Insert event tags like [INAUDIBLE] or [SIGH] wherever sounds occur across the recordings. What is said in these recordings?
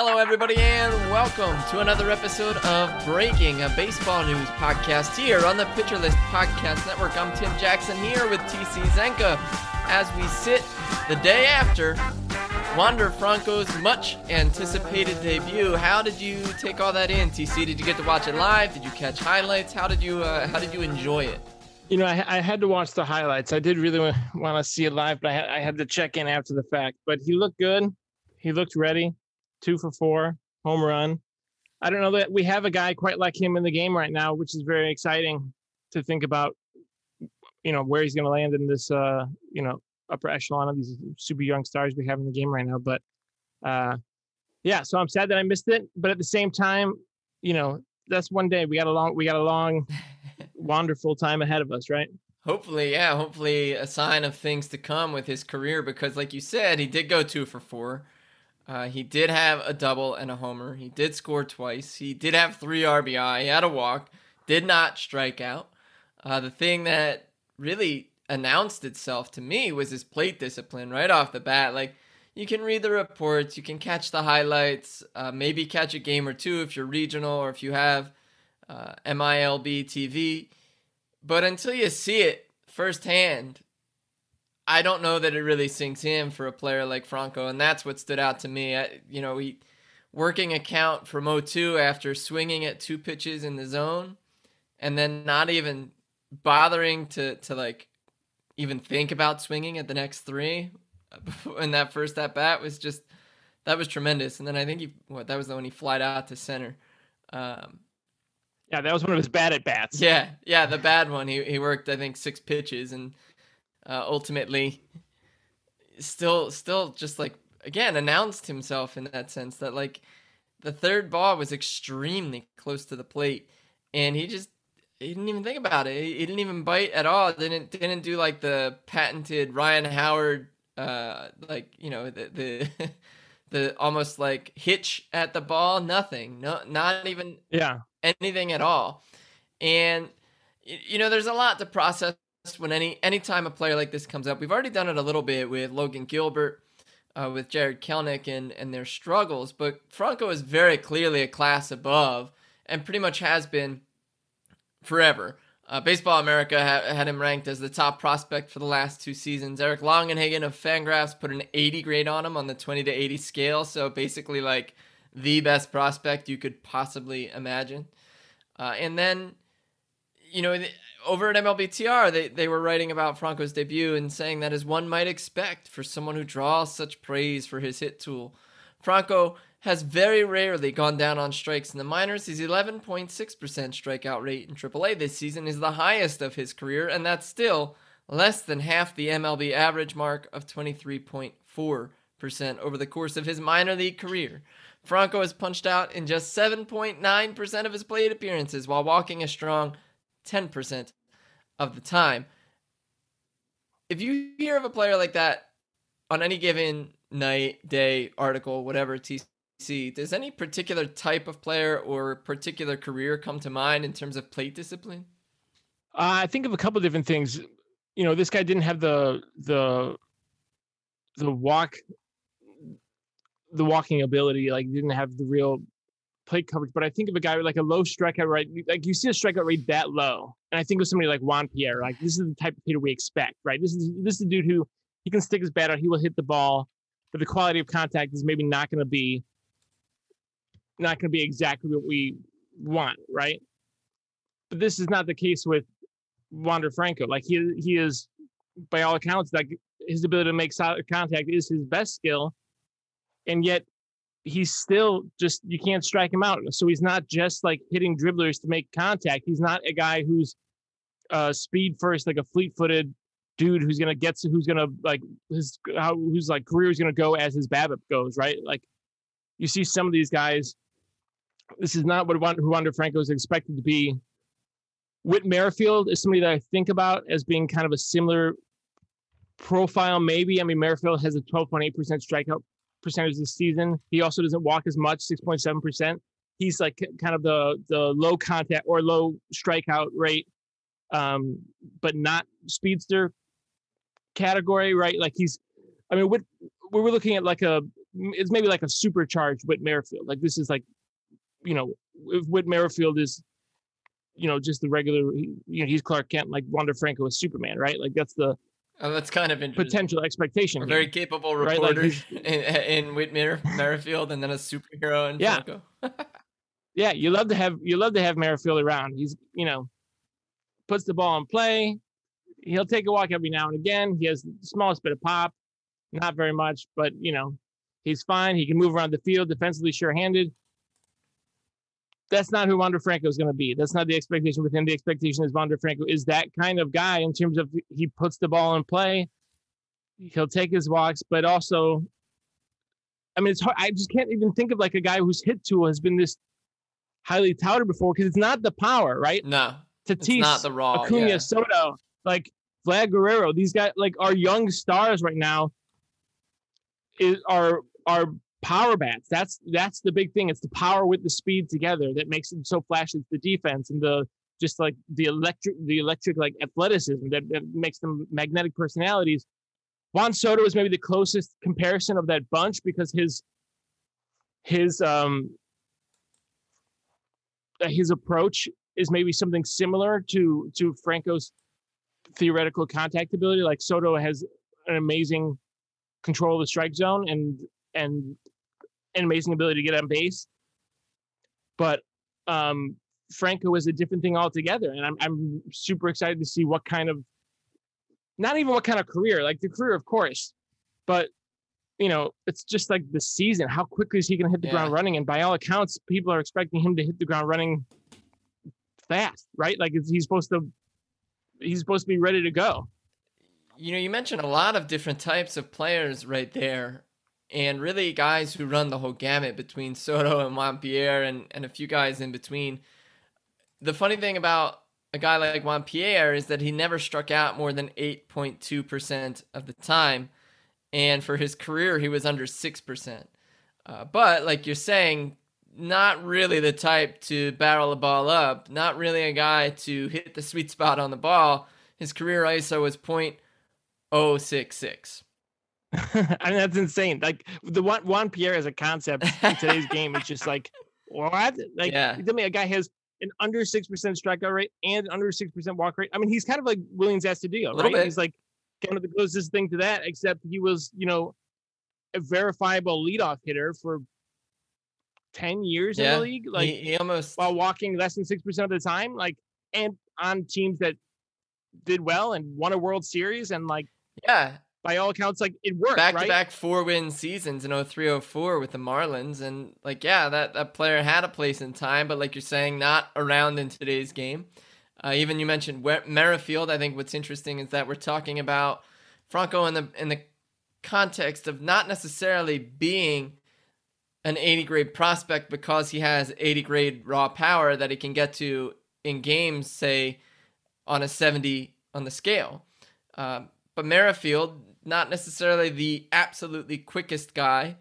Hello, everybody, and welcome to another episode of Breaking, a baseball news podcast here on the Pitcher List Podcast Network. I'm Tim Jackson here with TC Zenka as we sit the day after Wander Franco's much anticipated debut. How did you take all that in, TC? Did you get to watch it live? Did you catch highlights? How did you uh, how did you enjoy it? You know, I, I, had to watch the highlights. I did really want to see it live, but I had, I had to check in after the fact. But he looked good. He looked ready. Two for four, home run. I don't know that we have a guy quite like him in the game right now, which is very exciting to think about. You know where he's going to land in this, uh, you know, upper echelon of these super young stars we have in the game right now. But uh, yeah, so I'm sad that I missed it. But at the same time, you know, that's one day. We got a long, we got a long, [LAUGHS] wonderful time ahead of us, right? Hopefully, yeah. Hopefully, a sign of things to come with his career because, like you said, he did go two for four. Uh, he did have a double and a homer. He did score twice. He did have three RBI. He had a walk. Did not strike out. Uh, the thing that really announced itself to me was his plate discipline right off the bat. Like you can read the reports, you can catch the highlights, uh, maybe catch a game or two if you're regional or if you have uh, MILB TV. But until you see it firsthand, I don't know that it really sinks in for a player like Franco, and that's what stood out to me. I, you know, he working a count from 0-2 after swinging at two pitches in the zone, and then not even bothering to to like even think about swinging at the next three [LAUGHS] in that first at bat was just that was tremendous. And then I think he what that was the one he flied out to center. Um, yeah, that was one of his bad at bats. Yeah, yeah, the bad one. He he worked I think six pitches and uh, ultimately still still just like again announced himself in that sense that like the third ball was extremely close to the plate and he just he didn't even think about it. He didn't even bite at all. Didn't didn't do like the patented Ryan Howard uh like, you know, the the [LAUGHS] the almost like hitch at the ball, nothing. No not even yeah, anything at all. And you know, there's a lot to process when any anytime a player like this comes up. We've already done it a little bit with Logan Gilbert, uh, with Jarred Kelenic and and their struggles, but Franco is very clearly a class above and pretty much has been forever. Uh, Baseball America ha- had him ranked as the top prospect for the last two seasons. Eric Longenhagen of Fangraphs put an 80 grade on him on the 20 to 80 scale, so basically like the best prospect you could possibly imagine. Uh, and then, you know, over at MLBTR, they, they were writing about Franco's debut and saying that as one might expect for someone who draws such praise for his hit tool, Franco has very rarely gone down on strikes in the minors. His 11.6% strikeout rate in AAA this season is the highest of his career, and that's still less than half the MLB average mark of 23.4% over the course of his minor league career. Franco has punched out in just 7.9% of his plate appearances while walking a strong 10% of the time. If you hear of a player like that on any given night, day, article, whatever, TC, does any particular type of player or particular career come to mind in terms of plate discipline? Uh, I think of a couple of different things. You know, this guy didn't have the the the walk the walking ability, like didn't have the real plate coverage. But I think of a guy with like a low strikeout rate, like you see a strikeout rate that low, and I think of somebody like Juan Pierre. Like this is the type of hitter we expect, right? This is this is a dude who he can stick his bat out, he will hit the ball, but the quality of contact is maybe not going to be not going to be exactly what we want, right? But this is not the case with Wander Franco. Like he he is, by all accounts, like his ability to make solid contact is his best skill, and yet he's still just you can't strike him out. So he's not just like hitting dribblers to make contact. He's not a guy who's uh, speed first, like a fleet-footed dude who's gonna get to who's gonna like his how whose like career is gonna go as his BABIP goes, right? Like you see some of these guys this is not what Wander Franco is expected to be. Whit Merrifield is somebody that I think about as being kind of a similar profile, maybe. I mean, Merrifield has a 12.8% strikeout percentage this season. He also doesn't walk as much, 6.7%. He's like kind of the the low contact or low strikeout rate, um, but not speedster category, right? Like he's, I mean, what we were looking at like a it's maybe like a supercharged Whit Merrifield. Like this is like, you know, if Whit Merrifield is, you know, just the regular, you know, he's Clark Kent, like Wander Franco is Superman, right? Like that's the oh, that's kind of interesting. potential expectation. A very capable reporter right? like [LAUGHS] in, in Whit Merrifield, and then a superhero in yeah. [LAUGHS] Yeah, you love to have you love to have Merrifield around. He's you know puts the ball in play. He'll take a walk every now and again. He has the smallest bit of pop, not very much, but you know he's fine. He can move around the field, defensively sure-handed. That's not who Wander Franco is going to be. That's not the expectation with him. The expectation is Wander Franco is that kind of guy in terms of he puts the ball in play. He'll take his walks, but also, I mean, it's hard. I just can't even think of like a guy whose hit tool has been this highly touted before because it's not the power, right? No, Tatis, it's not the raw. Acuna, yeah. Soto, like Vlad Guerrero. These guys, like, are young stars right now. Is are are power bats. That's that's the big thing. It's the power with the speed together that makes them so flashy. It's the defense and the just like the electric the electric like athleticism that, that makes them magnetic personalities. Juan Soto is maybe the closest comparison of that bunch because his his um his approach is maybe something similar to to Franco's theoretical contact ability. Like Soto has an amazing control of the strike zone and and an amazing ability to get on base. But um, Franco is a different thing altogether, and I'm I'm super excited to see what kind of not even what kind of career, like the career, of course, but you know, it's just like the season. How quickly is he going to hit the yeah. ground running? And by all accounts, people are expecting him to hit the ground running fast, right? Like he's supposed to, he's supposed to be ready to go. You know, you mentioned a lot of different types of players right there, and really guys who run the whole gamut between [LAUGHS] Soto and Juan Pierre and, and a few guys in between. The funny thing about a guy like Juan Pierre is that he never struck out more than 8.2% of the time. And for his career, he was under 6%. Uh, but like you're saying, not really the type to barrel the ball up, not really a guy to hit the sweet spot on the ball. His career ISO was .066. [LAUGHS] I mean, that's insane. Like the Juan, Juan Pierre as a concept in today's game is just like, what? Like, yeah. tell me a guy has an under 6% strikeout rate and under 6% walk rate. I mean, he's kind of like Willians Astudillo, right? Bit. He's like kind of the closest thing to that, except he was, you know, a verifiable leadoff hitter for 10 years yeah, in the league, like he, he almost while walking less than 6% of the time, like and on teams that did well and won a World Series and like yeah, by all accounts, like it worked. Back right? to back four win seasons in 03 04 with the Marlins. And like, yeah, that, that player had a place in time, but like you're saying, not around in today's game. Uh, even you mentioned Merrifield. I think what's interesting is that we're talking about Franco in the in the context of not necessarily being an 80 grade prospect because he has 80 grade raw power that he can get to in games, say on a 70 on the scale. Uh, but Merrifield, not necessarily the absolutely quickest guy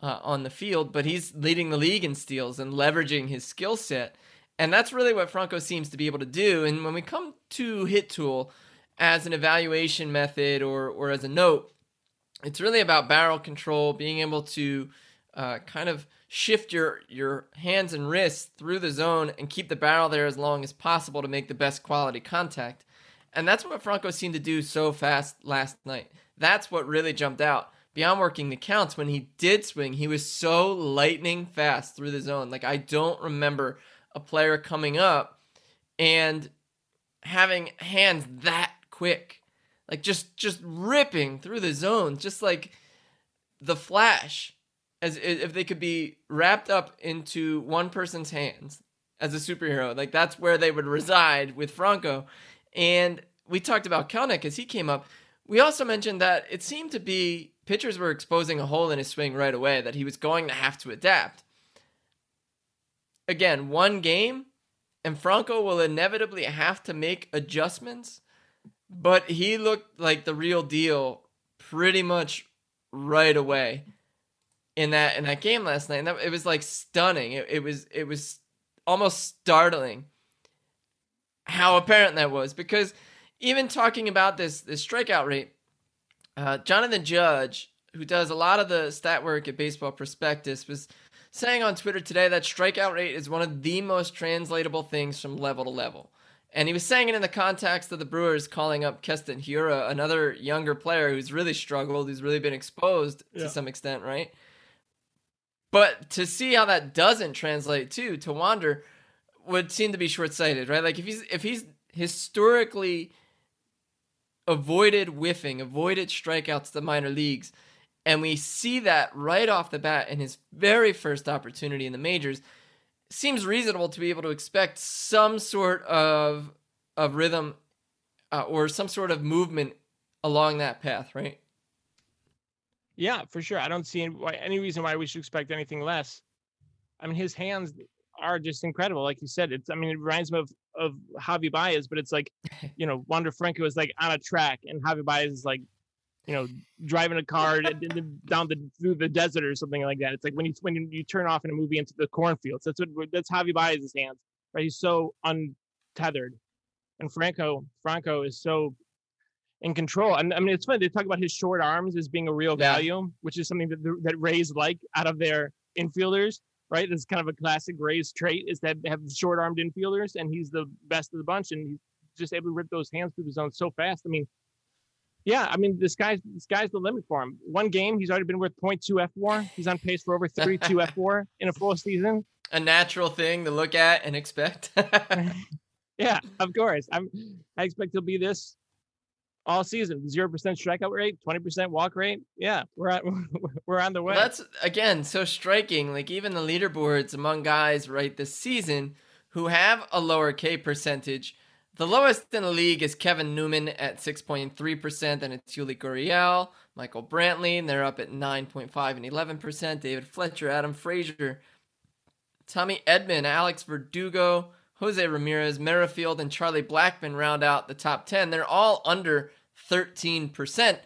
uh, on the field, but he's leading the league in steals and leveraging his skill set. And that's really what Franco seems to be able to do. And when we come to Hit Tool as an evaluation method or, or as a note, it's really about barrel control, being able to uh, kind of shift your, your hands and wrists through the zone and keep the barrel there as long as possible to make the best quality contact. And that's what Franco seemed to do so fast last night. That's what really jumped out. Beyond working the counts, when he did swing, he was so lightning fast through the zone. Like, I don't remember a player coming up and having hands that quick. Like, just, just ripping through the zone, just like the flash, as if they could be wrapped up into one person's hands as a superhero. Like, that's where they would reside with Franco. And we talked about Kelenic as he came up. We also mentioned that it seemed to be pitchers were exposing a hole in his swing right away that he was going to have to adapt. Again, one game, and Franco will inevitably have to make adjustments, but he looked like the real deal pretty much right away in that in that game last night. And that, it was like stunning. It, it was it was almost startling how apparent that was because even talking about this this strikeout rate, uh, Jonathan Judge, who does a lot of the stat work at Baseball Prospectus, was saying on Twitter today that strikeout rate is one of the most translatable things from level to level. And he was saying it in the context of the Brewers calling up Keston Hiura, another younger player who's really struggled, who's really been exposed yeah. to some extent, right? But to see how that doesn't translate too to Wander would seem to be short-sighted, right? Like if he's if he's historically avoided whiffing, avoided strikeouts to the minor leagues, and we see that right off the bat in his very first opportunity in the majors, seems reasonable to be able to expect some sort of of rhythm uh, or some sort of movement along that path, right? Yeah, for sure. I don't see any reason why we should expect anything less. I mean, his hands are just incredible. Like you said, it's. I mean, it reminds me of of Javi Baez, but it's like, [LAUGHS] you know, Wander Franco is like on a track, and Javi Baez is like, you know, driving a car down the through the desert or something like that. It's like when you when you turn off in a movie into the cornfields. That's what that's Javi Baez's hands. Right? He's so untethered, and Franco Franco is so in control. And I mean, it's funny they talk about his short arms as being a real value, which is something that that Rays like out of their infielders. Right? It's kind of a classic Rays trait is that they have short armed infielders, and he's the best of the bunch, and he's just able to rip those hands through the zone so fast. I mean, yeah, I mean, this guy's this guy's the limit for him. One game, he's already been worth 0.2 F war. He's on pace for over 32 [LAUGHS] F war in a full season. A natural thing to look at and expect. [LAUGHS] [LAUGHS] yeah, of course. I'm. I expect he'll be this all season. Zero percent strikeout rate, 20 percent walk rate. Yeah, we're at, [LAUGHS] we're on the way. Well, that's again so striking. Like even the leaderboards among guys right this season who have a lower K percentage the lowest in the league is Kevin Newman at 6.3%, and it's Yuli Gurriel, Michael Brantley, and they're up at 9.5 and 11%. David Fletcher, Adam Frazier, Tommy Edman, Alex Verdugo, Jose Ramirez, Merrifield, and Charlie Blackmon round out the top 10. They're all under 13%.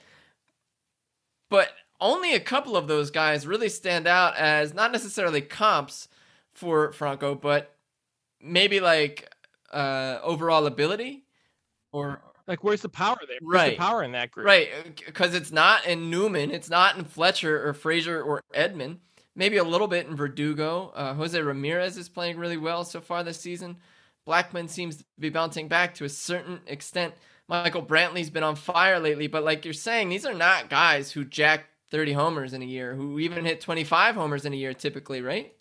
But only a couple of those guys really stand out as not necessarily comps for Franco, but maybe like uh, overall ability, or like where's the power there? Where's right, the power in that group, right? Because it's not in Newman, it's not in Fletcher or Frazier or Edman. Maybe a little bit in Verdugo. Uh, Jose Ramirez is playing really well so far this season. Blackmon seems to be bouncing back to a certain extent. Michael Brantley's been on fire lately, but like you're saying, these are not guys who jack 30 homers in a year, who even hit 25 homers in a year typically, right?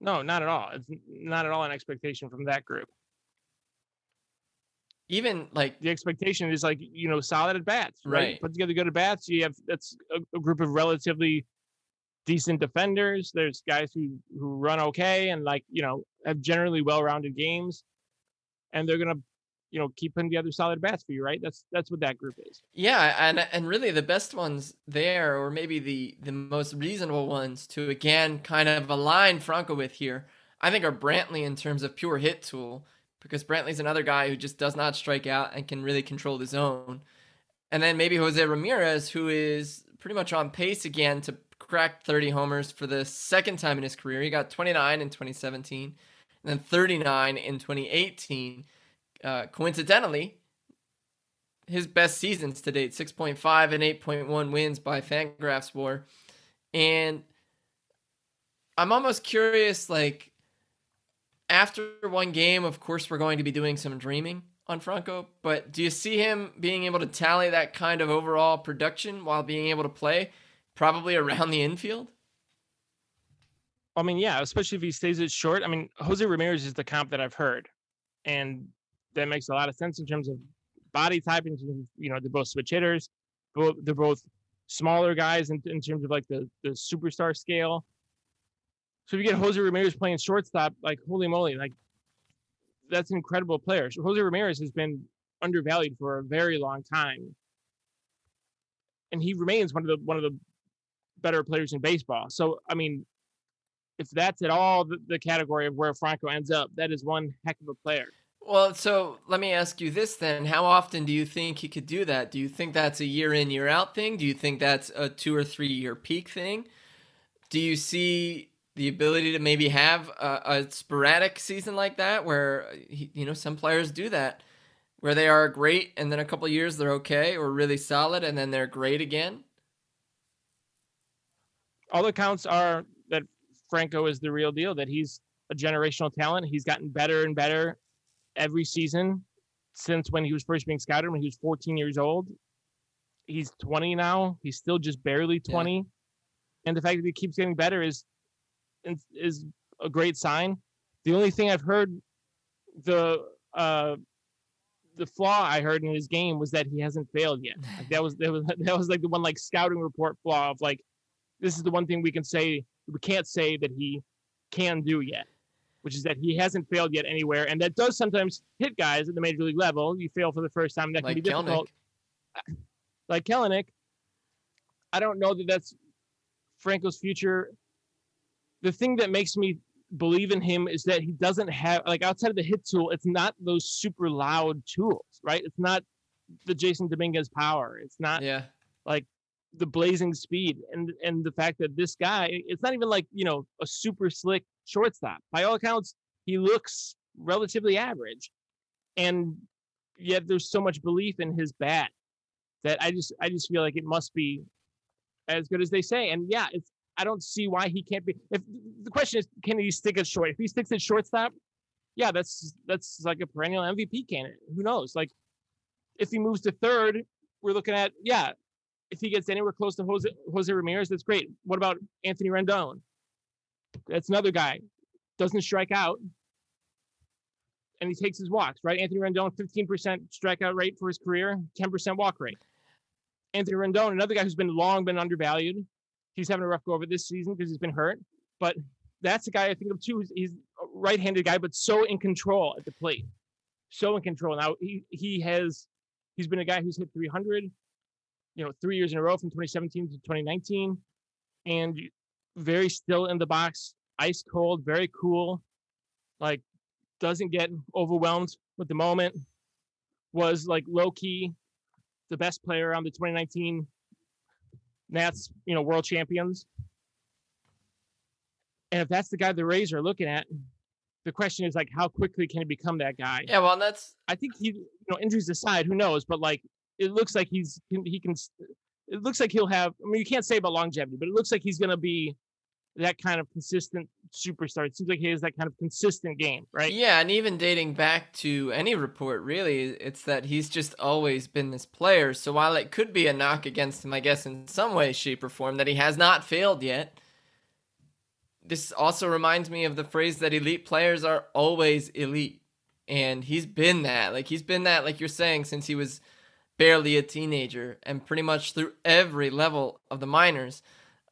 No, not at all. It's not at all an expectation from that group. Even like the expectation is like you know solid at bats, right? right. Put together good at bats. You have that's a, a, group of relatively decent defenders. There's guys who who run okay and like you know have generally well-rounded games, and they're gonna you know keep putting together solid bats for you, right? That's that's what that group is. Yeah, and and really the best ones there, or maybe the the most reasonable ones to again kind of align Franco with here, I think are Brantley in terms of pure hit tool, because Brantley's another guy who just does not strike out and can really control the zone, and then maybe Jose Ramirez, who is pretty much on pace again to crack 30 homers for the second time in his career. He got 29 in 2017, and then 39 in 2018 uh, coincidentally, his best seasons to date 6.5 and 8.1 wins by Fangraphs WAR. And I'm almost curious like, after one game, of course, we're going to be doing some dreaming on Franco, but do you see him being able to tally that kind of overall production while being able to play probably around the infield? I mean, yeah, especially if he stays it short. I mean, Jose Ramirez is the comp that I've heard. And that makes a lot of sense in terms of body type. And you know, they're both switch hitters. Both they're both smaller guys in, in terms of like the the superstar scale. So if you get Jose Ramirez playing shortstop, like holy moly, like that's an incredible player. So Jose Ramirez has been undervalued for a very long time, and he remains one of the one of the better players in baseball. So I mean, if that's at all the, the category of where Franco ends up, that is one heck of a player. Well, so let me ask you this then. How often do you think he could do that? Do you think that's a year in, year out thing? Do you think that's a two or three year peak thing? Do you see the ability to maybe have a, a sporadic season like that where, uh, you know, some players do that? where they are great and then a couple years they're okay or really solid and then they're great again? All the accounts are that Franco is the real deal, that he's a generational talent. He's gotten better and better every season since when he was first being scouted when he was 14 years old. He's 20 now. He's still just barely 20. Yeah. And the fact that he keeps getting better is is a great sign. The only thing I've heard the uh the flaw I heard in his game was that he hasn't failed yet. [LAUGHS] Like that was that was [LAUGHS] that was like the one like scouting report flaw of like this is the one thing we can say we can't say that he can do yet, which is that he hasn't failed yet anywhere, and that does sometimes hit guys at the major league level. You fail for the first time, that can like be difficult. [CLEARS THROAT] Like Kelenic, I don't know that that's Franco's future. The thing that makes me believe in him is that he doesn't have like outside of the hit tool, it's not those super loud tools, right? It's not the Jasson Dominguez power. It's not yeah like the blazing speed and and the fact that this guy, it's not even like you know a super slick shortstop. By all accounts, he looks relatively average, and yet there's so much belief in his bat that I just I just feel like it must be as good as they say. And yeah, it's I don't see why he can't be. If the question is, can he stick at short? If he sticks at shortstop, yeah, that's that's like a perennial MVP candidate. Who knows? Like, if he moves to third, we're looking at yeah. If he gets anywhere close to Jose, Jose Ramirez, that's great. What about Anthony Rendon? That's another guy. Doesn't strike out, and he takes his walks. Right, Anthony Rendon, 15% strikeout rate for his career, 10% walk rate. Anthony Rendon, another guy who's been long been undervalued he's having a rough go over this season because he's been hurt. But that's the guy I think of too. He's a right-handed guy, but so in control at the plate, so in control. Now he he has he's been a guy who's hit 300, you know, three years in a row from 2017 to 2019, and very still in the box, ice cold, very cool, like doesn't get overwhelmed with the moment. Was like low key the best player on the 2019 Nats, you know, world champions. And if that's the guy the Rays are looking at, the question is like, how quickly can he become that guy? Yeah, well, that's. I think he, you know, injuries aside, who knows? But like, it looks like he's he can. It looks like he'll have. I mean, you can't say about longevity, but it looks like he's going to be that kind of consistent superstar. It seems like he has that kind of consistent game, right? Yeah, and even dating back to any report, really, it's that he's just always been this player. So while it could be a knock against him, I guess in some way, shape, or form, that he has not failed yet. This also reminds me of the phrase that elite players are always elite. And he's been that. Like, he's been that, like you're saying, since he was barely a teenager and pretty much through every level of the minors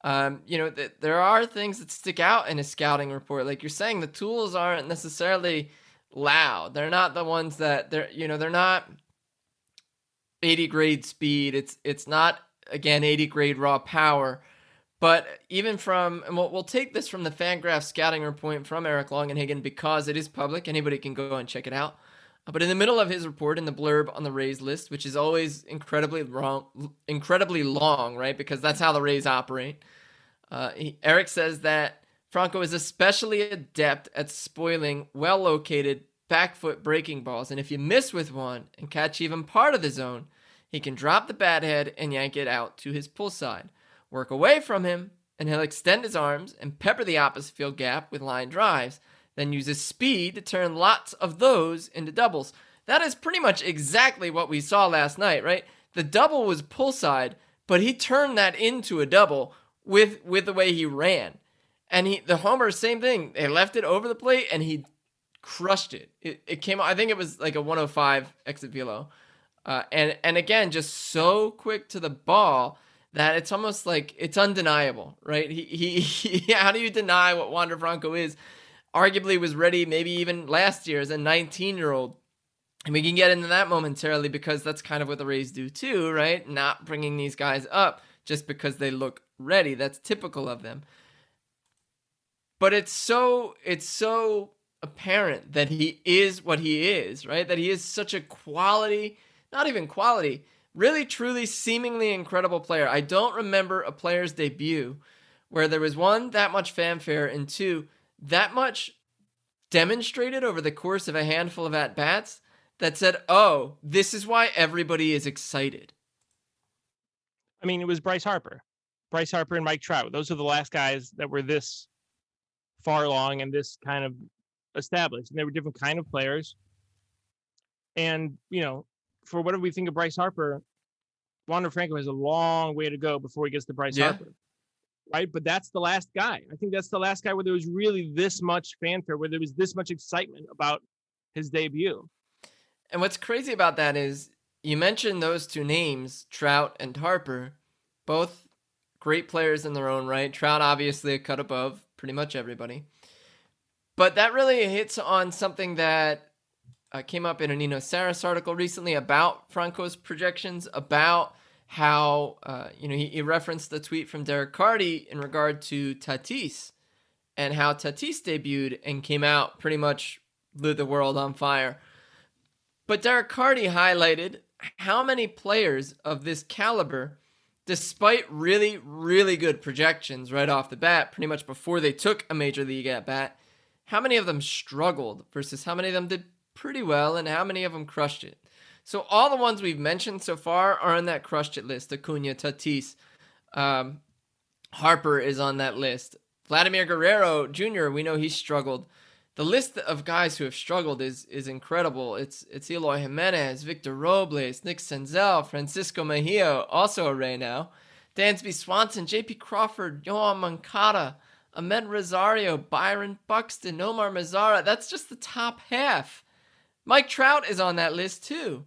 um, you know, th- there are things that stick out in a scouting report. Like you're saying, the tools aren't necessarily loud. They're not the ones that they're, you know, they're not 80 grade speed. It's it's not again 80 grade raw power. But even from, and we'll, we'll take this from the Fangraph scouting report from Eric Longenhagen because it is public. Anybody can go and check it out. But in the middle of his report, in the blurb on the Rays list, which is always incredibly long, incredibly long, right? Because that's how the Rays operate. Uh, he, Eric says that Franco is especially adept at spoiling well-located back foot breaking balls, and if you miss with one and catch even part of the zone, he can drop the bat head and yank it out to his pull side. Work away from him, and he'll extend his arms and pepper the opposite field gap with line drives then uses speed to turn lots of those into doubles. That is pretty much exactly what we saw last night, right? The double was pull side, but he turned that into a double with with the way he ran. And he the homer, same thing. They left it over the plate and he crushed it. It, it came I think it was like a 105 exit velo. Uh, and and again, just so quick to the ball that it's almost like it's undeniable, right? He, he, he [LAUGHS] how do you deny what Wander Franco is? Arguably was ready maybe even last year as a 19 year old. And we can get into that momentarily because that's kind of what the Rays do too, right? Not bringing these guys up just because they look ready. That's typical of them. But it's so it's so apparent that he is what he is, right? That he is such a quality, not even quality, really truly seemingly incredible player. I don't remember a player's debut where there was one that much fanfare and two that much demonstrated over the course of a handful of at bats that said, "Oh, this is why everybody is excited"? I mean, it was Bryce Harper, Bryce Harper and Mike Trout. Those are the last guys that were this far along and this kind of established. And they were different kind of players. And you know, for whatever we think of Bryce Harper, Wander Franco has a long way to go before he gets to Bryce Yeah. Harper. Right. But that's the last guy. I think that's the last guy where there was really this much fanfare, where there was this much excitement about his debut. And what's crazy about that is you mentioned those two names, Trout and Harper, both great players in their own right. Trout, obviously, a cut above pretty much everybody. But that really hits on something that uh, came up in an Eno Sarris article recently about Franco's projections, about how, uh, you know, he, he referenced the tweet from Derek Carty in regard to Tatis and how Tatis debuted and came out pretty much lit the world on fire. But Derek Carty highlighted how many players of this caliber, despite really, really good projections right off the bat, pretty much before they took a major league at bat, how many of them struggled versus how many of them did pretty well and how many of them crushed it. So all the ones we've mentioned so far are on that crushed it list. Acuna, Tatis, um, Harper is on that list. Vladimir Guerrero Jr. We know he struggled. The list of guys who have struggled is is incredible. It's it's Eloy Jimenez, Victor Robles, Nick Senzel, Francisco Mejia, also a Ray now, Dansby Swanson, J.P. Crawford, Yoan Moncada, Amed Rosario, Byron Buxton, Omar Mazara. That's just the top half. Mike Trout is on that list too.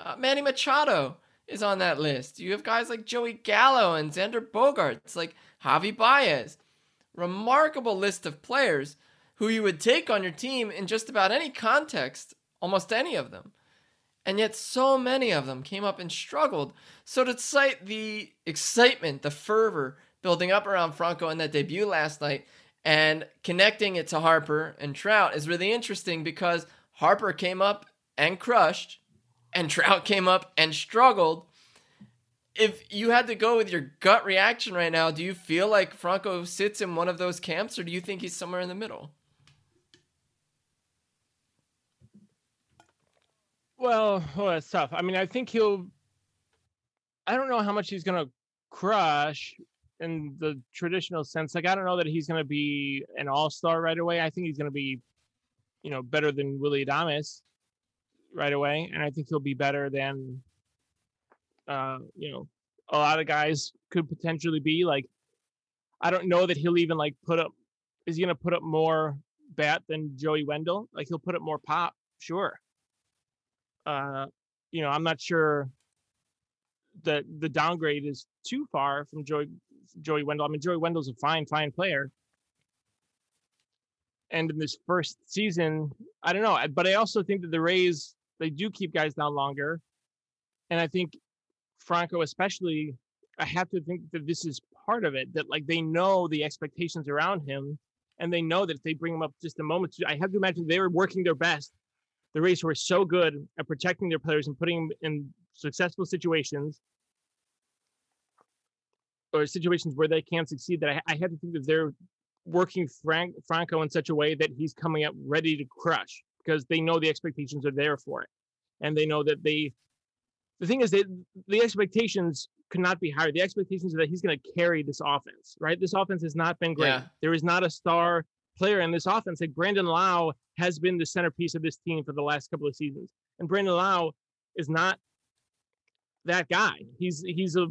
Uh, Manny Machado is on that list. You have guys like Joey Gallo and Xander Bogaerts, like Javi Baez. Remarkable list of players who you would take on your team in just about any context, almost any of them. And yet, so many of them came up and struggled. So, to cite the excitement, the fervor building up around Franco in that debut last night and connecting it to Harper and Trout is really interesting because Harper came up and crushed, and [LAUGHS] Trout came up and struggled. If you had to go with your gut reaction right now, do you feel like Franco sits in one of those camps, or do you think he's somewhere in the middle? Well, oh, that's tough. I mean, I think he'll. I don't know how much he's going to crush in the traditional sense. Like, I don't know that he's going to be an all star right away. I think he's going to be, you know, better than Willy Adames right away, and I think he'll be better than, uh, you know, a lot of guys could potentially be. Like, I don't know that he'll even like put up. Is he going to put up more bat than Joey Wendle? Like, he'll put up more pop, sure uh, you know, I'm not sure that the downgrade is too far from Joey Joey Wendle. I mean, Joey Wendle's a fine, fine player. And in this first season, I don't know, but I also think that the Rays they do keep guys down longer, and I think Franco especially. I have to think that this is part of it. That like they know the expectations around him, and they know that if they bring him up just a moment, I have to imagine they were working their best the Rays were so good at protecting their players and putting them in successful situations or situations where they can't succeed that I, I to think that they're working Frank Franco in such a way that he's coming up ready to crush because they know the expectations are there for it. And they know that they the thing is that the expectations could not be higher. The expectations are that he's going to carry this offense, right? This offense has not been great. Yeah. There is not a star player in this offense. Like Brandon Lowe has been the centerpiece of this team for the last couple of seasons. And Brandon Lowe is not that guy. He's he's a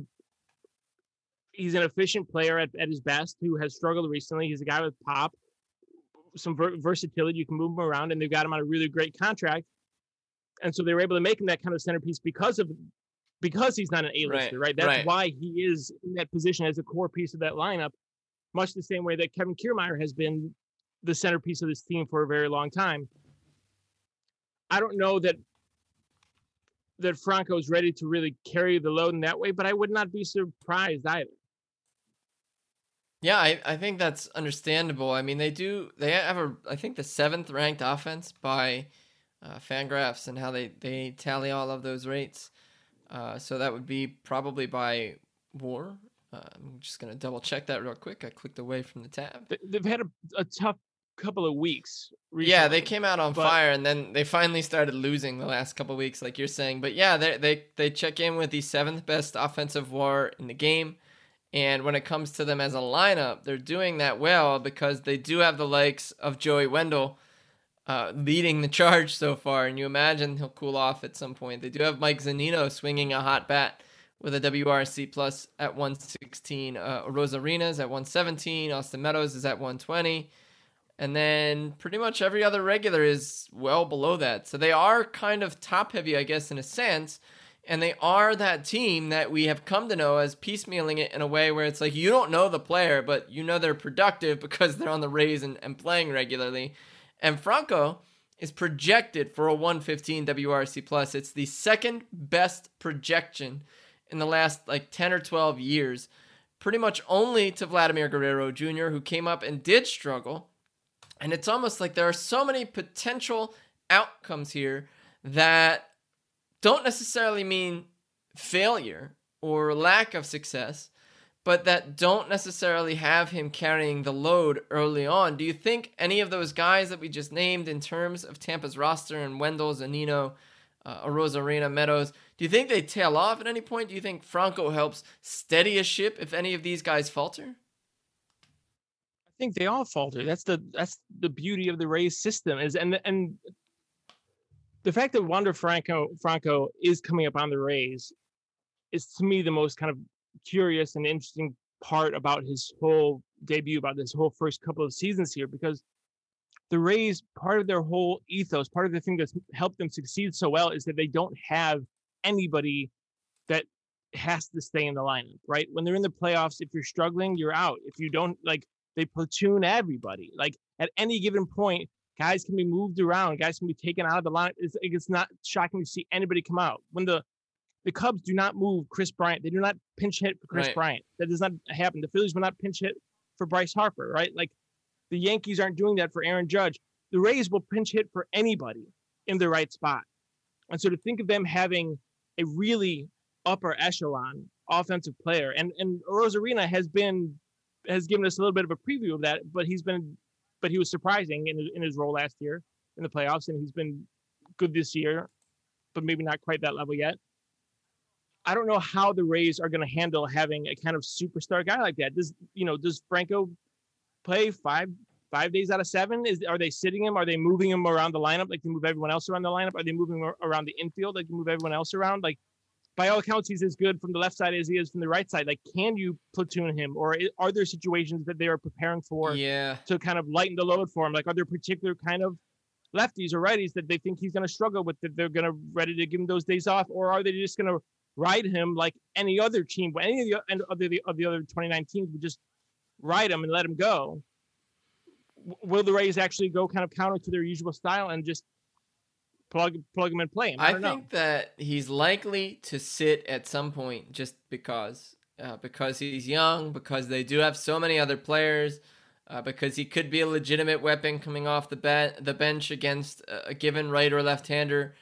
he's an efficient player at, at his best who has struggled recently. He's a guy with pop, some ver- versatility. You can move him around, and they've got him on a really great contract. And so they were able to make him that kind of centerpiece because of because he's not an A-lister, right? Right, That's right. why he is in that position as a core piece of that lineup, much the same way that Kevin Kiermaier has been the centerpiece of this team for a very long time. I don't know that that Franco is ready to really carry the load in that way, but I would not be surprised either. Yeah, I, I think that's understandable. I mean, they do they have a I think the seventh ranked offense by uh, Fangraphs and how they they tally all of those rates. Uh, so that would be probably by WAR. Uh, I'm just gonna double check that real quick. I clicked away from the tab. They- They've had a, a tough couple of weeks. Recently. Yeah, they came out on but, fire, and then they finally started losing the last couple of weeks, like you're saying. But yeah, they they they check in with the seventh best offensive WAR in the game. And when it comes to them as a lineup, they're doing that well because they do have the likes of Joey Wendle uh, leading the charge so far. And you imagine he'll cool off at some point. They do have Mike Zunino swinging a hot bat with a WRC plus at 116. Uh, Arenas at 117. Austin Meadows is at 120. And then pretty much every other regular is well below that. So they are kind of top heavy, I guess, in a sense and they are that team that we have come to know as piecemealing it in a way where it's like you don't know the player, but you know they're productive [LAUGHS] because they're on the Rays and, and playing regularly. And Franco is projected for a 115 WRC plus. It's the second best projection in the last like 10 or 12 years, pretty much only to Vladimir Guerrero Jr., who came up and did struggle. And it's almost like there are so many potential outcomes here that don't necessarily mean failure or lack of success, but that don't necessarily have him carrying the load early on. Do you think any of those guys that we just named in terms of Tampa's roster and Wendle, Zunino, uh, Arozarena, Meadows, do you think they tail off at any point? Do you think Franco helps steady a ship if any of these guys falter? I think they all falter. That's the that's the beauty of the Rays system is and and the fact that Wander Franco Franco is coming up on the Rays is to me the most kind of curious and interesting part about his whole debut, about this whole first couple of seasons here, because the Rays, part of their whole ethos, part of the thing that's helped them succeed so well is that they don't have anybody that has to stay in the lineup, right? When they're in the playoffs, if you're struggling, you're out. If you don't like, they platoon everybody. Like at any given point, Guys can be moved around. Guys can be taken out of the line. It's, it's not shocking to see anybody come out. When the the Cubs do not move Kris Bryant, they do not pinch hit for Kris right. Bryant. That does not happen. The Phillies will not pinch hit for Bryce Harper, right? Like the Yankees aren't doing that for Aaron Judge. The Rays will pinch hit for anybody in the right spot. And so to think of them having a really upper echelon offensive player, and and Arozarena has been has given us a little bit of a preview of that, but he's been but he was surprising in, in his role last year in the playoffs, and he's been good this year, but maybe not quite that level yet. I don't know how the Rays are going to handle having a kind of superstar guy like that. Does you know? Does Franco play five five days out of seven? Is are they sitting him? Are they moving him around the lineup like they move everyone else around the lineup? Are they moving around the infield like they move everyone else around? Like by all accounts, he's as good from the left side as he is from the right side. Like, can you platoon him, or are there situations that they are preparing for? Yeah. To kind of lighten the load for him. Like, are there particular kind of lefties or righties that they think he's going to struggle with that they're going to ready to give him those days off, or are they just going to ride him like any other team? But any of the of the, of the other 29 teams would just ride him and let him go. Will the Rays actually go kind of counter to their usual style and just plug plug him and play him. I, I think know. that he's likely to sit at some point just because uh, because he's young, because they do have so many other players, uh, because he could be a legitimate weapon coming off the be- the bench against a given right or left hander,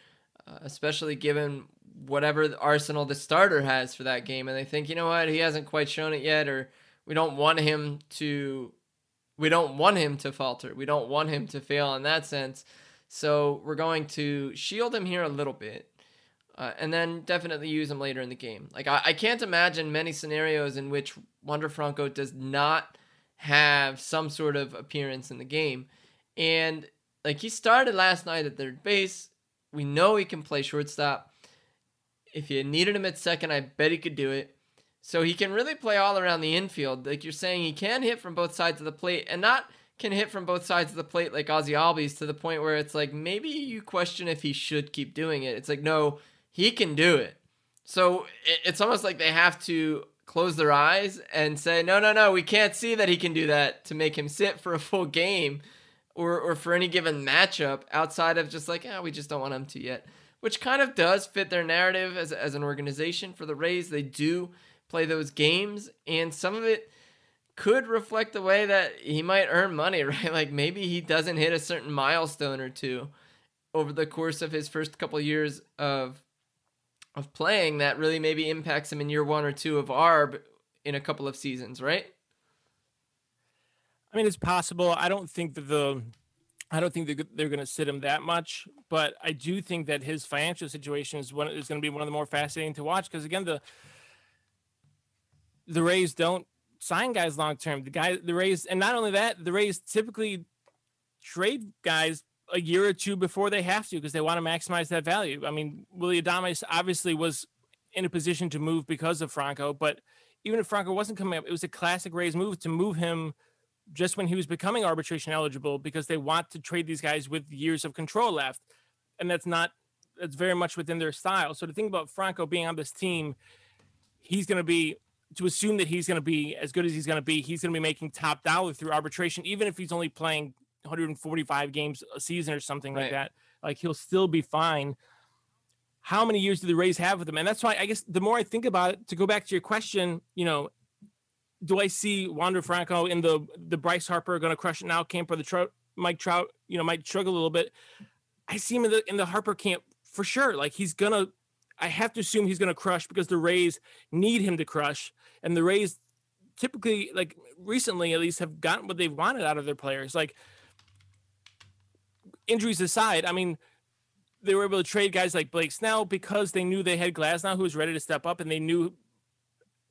uh, especially given whatever arsenal the starter has for that game. And they think, you know what, he hasn't quite shown it yet, or we don't want him to. We don't want him to falter. We don't want him to fail in that sense. So we're going to shield him here a little bit. Uh, and then definitely use him later in the game. Like I, I can't imagine many scenarios in which Wander Franco does not have some sort of appearance in the game. And like he started last night at third base. We know he can play shortstop. If you needed him at second, I bet he could do it. So he can really play all around the infield. Like you're saying, he can hit from both sides of the plate and not can hit from both sides of the plate like Ozzie Albies to the point where it's like maybe you question if he should keep doing it. It's like no, he can do it. So it's almost like they have to close their eyes and say no, no, no, we can't see that he can do that to make him sit for a full game or or for any given matchup outside of just like, oh, we just don't want him to yet. Which kind of does fit their narrative as as an organization for the Rays. They do play those games and some of it could reflect the way that he might earn money, [LAUGHS] right? Like maybe he doesn't hit a certain milestone or two over the course of his first couple years of of playing that really maybe impacts him in year one or two of ARB in a couple of seasons, right? I mean, it's possible. I don't think that the I don't think they're, they're going to sit him that much, but I do think that his financial situation is one is going to be one of the more fascinating to watch because again the the Rays don't sign guys long term. The guy the Rays and not only that, the Rays typically trade guys a year or two before they have to because they want to maximize that value. I mean, Willy Adames obviously was in a position to move because of Franco, but even if Franco wasn't coming up, it was a classic Rays move to move him just when he was becoming arbitration eligible because they want to trade these guys with years of control left. And that's not that's very much within their style. So to think about Franco being on this team, he's going to be to assume that he's going to be as good as he's going to be, he's going to be making top dollar through arbitration, even if he's only playing 145 games a season or something right. like that. Like he'll still be fine. How many years do the Rays have with him? And that's why I guess the more I think about it, to go back to your question, you know, do I see Wander Franco in the the Bryce Harper going to crush it now camp or the Trout, Mike Trout, you know, might struggle a little bit? I see him in the in the Harper camp for sure. Like he's gonna, I have to assume he's gonna crush because the Rays need him to crush, and the Rays typically, like recently at least, have gotten what they've wanted out of their players. Like injuries aside, I mean, they were able to trade guys like Blake Snell because they knew they had Glasnow who was ready to step up, and they knew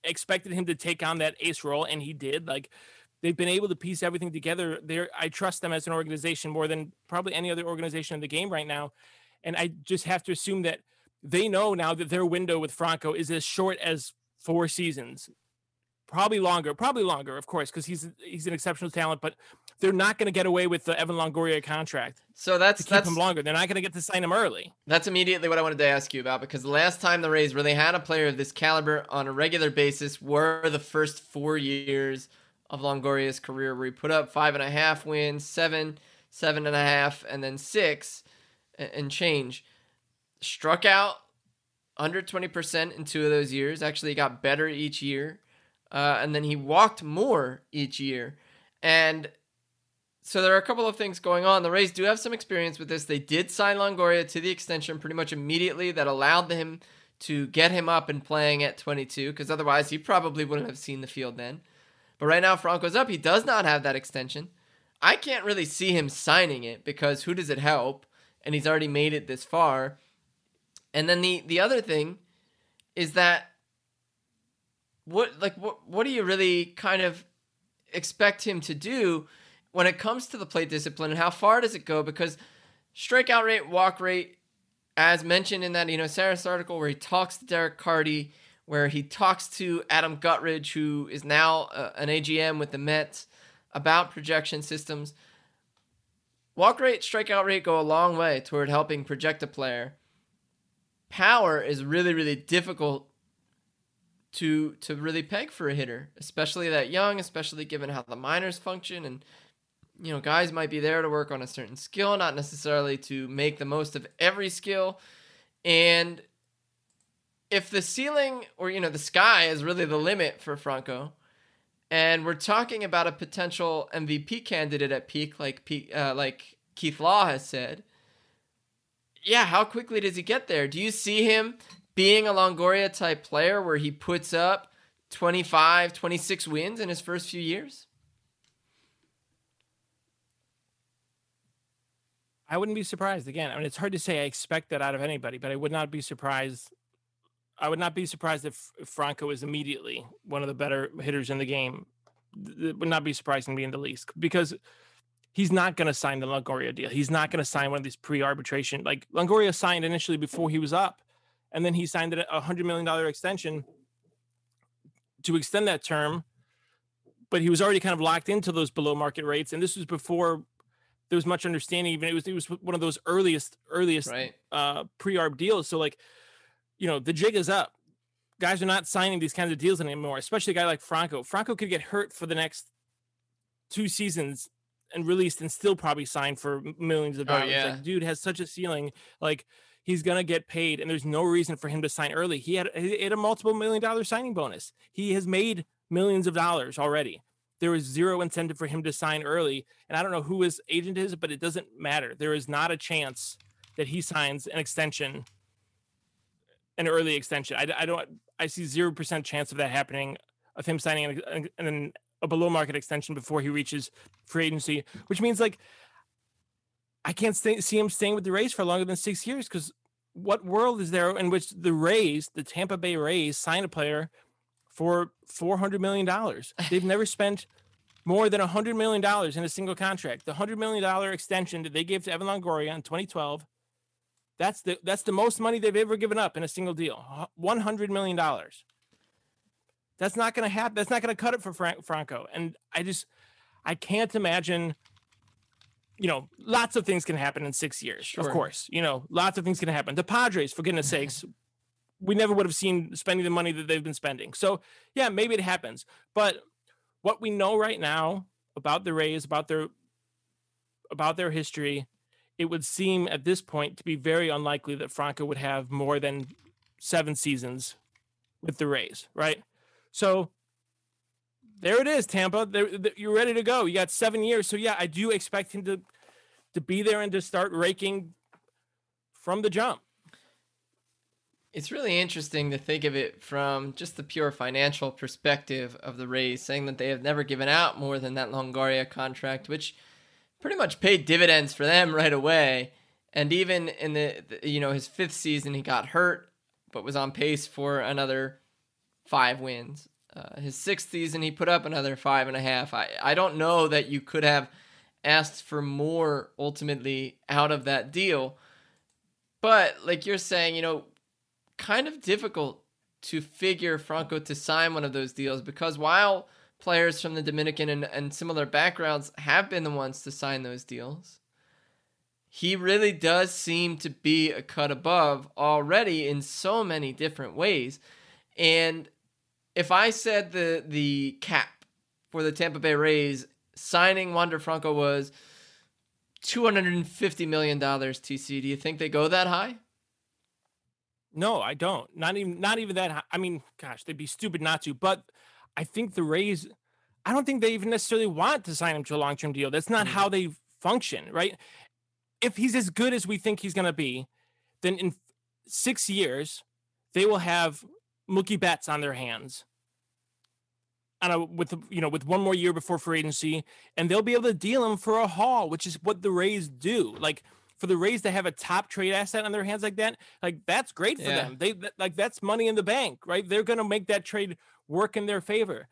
expected him to take on that ace role, and he did. Like they've been able to piece everything together. There, I trust them as an organization more than probably any other organization in the game right now, and I just have to assume that they know now that their window with Franco is as short as four seasons probably longer, probably longer, of course, because he's he's an exceptional talent. But they're not going to get away with the Evan Longoria contract. So that's to keep that's him longer. They're not going to get to sign him early. That's immediately what I wanted to ask you about because the last time the Rays really had a player of this caliber on a regular basis were the first four years of Longoria's career, where he put up five and a half wins, seven, seven and a half, and then six and change. Struck out under 20% in two of those years. Actually, got better each year uh, and then he walked more each year. And so there are a couple of things going on. The Rays do have some experience with this. They did sign Longoria to the extension pretty much immediately. That allowed him to get him up and playing at 22, because otherwise he probably wouldn't have seen the field then. But right now Franco's up. He does not have that extension. I can't really see him signing it because who does it help? And he's already made it this far. And then the the other thing is that what like what what do you really kind of expect him to do when it comes to the plate discipline? And how far does it go? Because strikeout rate walk rate as mentioned in that you know Sarris article where he talks to Derek Carty where he talks to Adam Guttridge who is now uh, an AGM with the Mets about projection systems. Walk rate strikeout rate go a long way toward helping project a player power is really really difficult to to really peg for a hitter, especially that young, especially given how the minors function and you know, guys might be there to work on a certain skill, not necessarily to make the most of every skill. And if the ceiling or you know, the sky is really the limit for Franco, and we're talking about a potential MVP candidate at peak like uh, like Keith Law has said, yeah, how quickly does he get there? Do you see him being a Longoria type player where he puts up 25, 26 wins in his first few years? I wouldn't be surprised. Again, I mean, it's hard to say I expect that out of anybody, but I would not be surprised. I would not be surprised if Franco is immediately one of the better hitters in the game. It would not be surprising to me in the least because he's not going to sign the Longoria deal. He's not going to sign one of these pre-arbitration. Like Longoria signed initially before he was up and then he signed a hundred million dollar extension to extend that term. But he was already kind of locked into those below market rates, and this was before there was much understanding. Even it was it was one of those earliest earliest right. uh, pre arb deals. So like, you know, the jig is up. Guys are not signing these kinds of deals anymore, especially a guy like Franco. Franco could get hurt for the next two seasons and released and still probably signed for millions of oh, dollars. Oh, yeah. Like, dude has such a ceiling. Like he's gonna get paid, and there's no reason for him to sign early. He had, he had a multiple million dollar signing bonus. He has made millions of dollars already. There is zero incentive for him to sign early, and I don't know who his agent is, but it doesn't matter. There is not a chance that he signs an extension, an early extension. I, I don't. I see zero percent chance of that happening. Of him signing an, an a below market extension before he reaches free agency, which means like I can't stay, see him staying with the Rays for longer than six years because what world is there in which the Rays, the Tampa Bay Rays, sign a player for four hundred million dollars? [LAUGHS] They've never spent more than hundred million dollars in a single contract. The hundred million dollar extension that they gave to Evan Longoria in 2012, that's the that's the most money they've ever given up in a single deal. One hundred million dollars. That's not going to happen. That's not going to cut it for Frank, Franco. And I just, I can't imagine. You know, lots of things can happen in six years. Sure. Of course, you know, lots of things can happen. The Padres, for goodness [LAUGHS] sakes, we never would have seen spending the money that they've been spending. So yeah, maybe it happens. But what we know right now about the Rays, about their about their history, it would seem at this point to be very unlikely that Franco would have more than seven seasons with the Rays, right? So there it is, Tampa. You're ready to go. You got seven years. So yeah, I do expect him to to be there and to start raking from the jump. It's really interesting to think of it from just the pure financial perspective of the Rays, saying that they have never given out more than that Longoria contract, which pretty much paid dividends for them right away. And even in the you know his fifth season, he got hurt, but was on pace for another five wins. Uh, his sixth season, he put up another five and a half. I, I don't know that you could have asked for more ultimately out of that deal. But like you're saying, you know, kind of difficult to figure Franco to sign one of those deals because while players from the Dominican and, and similar backgrounds have been the ones to sign those deals, he really does seem to be a cut above already in so many different ways. And if I said the the cap for the Tampa Bay Rays signing Wander Franco was two hundred and fifty million dollars TC, do you think they go that high? No, I don't. Not even not even that high. I mean, gosh, they'd be stupid not to. But I think the Rays, I don't think they even necessarily want to sign him to a long term deal. That's not mm-hmm. how they function, right? If he's as good as we think he's going to be, then in six years they will have Mookie Betts on their hands on a, with you know with one more year before free agency, and they'll be able to deal him for a haul, which is what the Rays do. Like for the Rays to have a top trade asset on their hands like that, like that's great for yeah. them. They like that's money in the bank, right? They're going to make that trade work in their favor,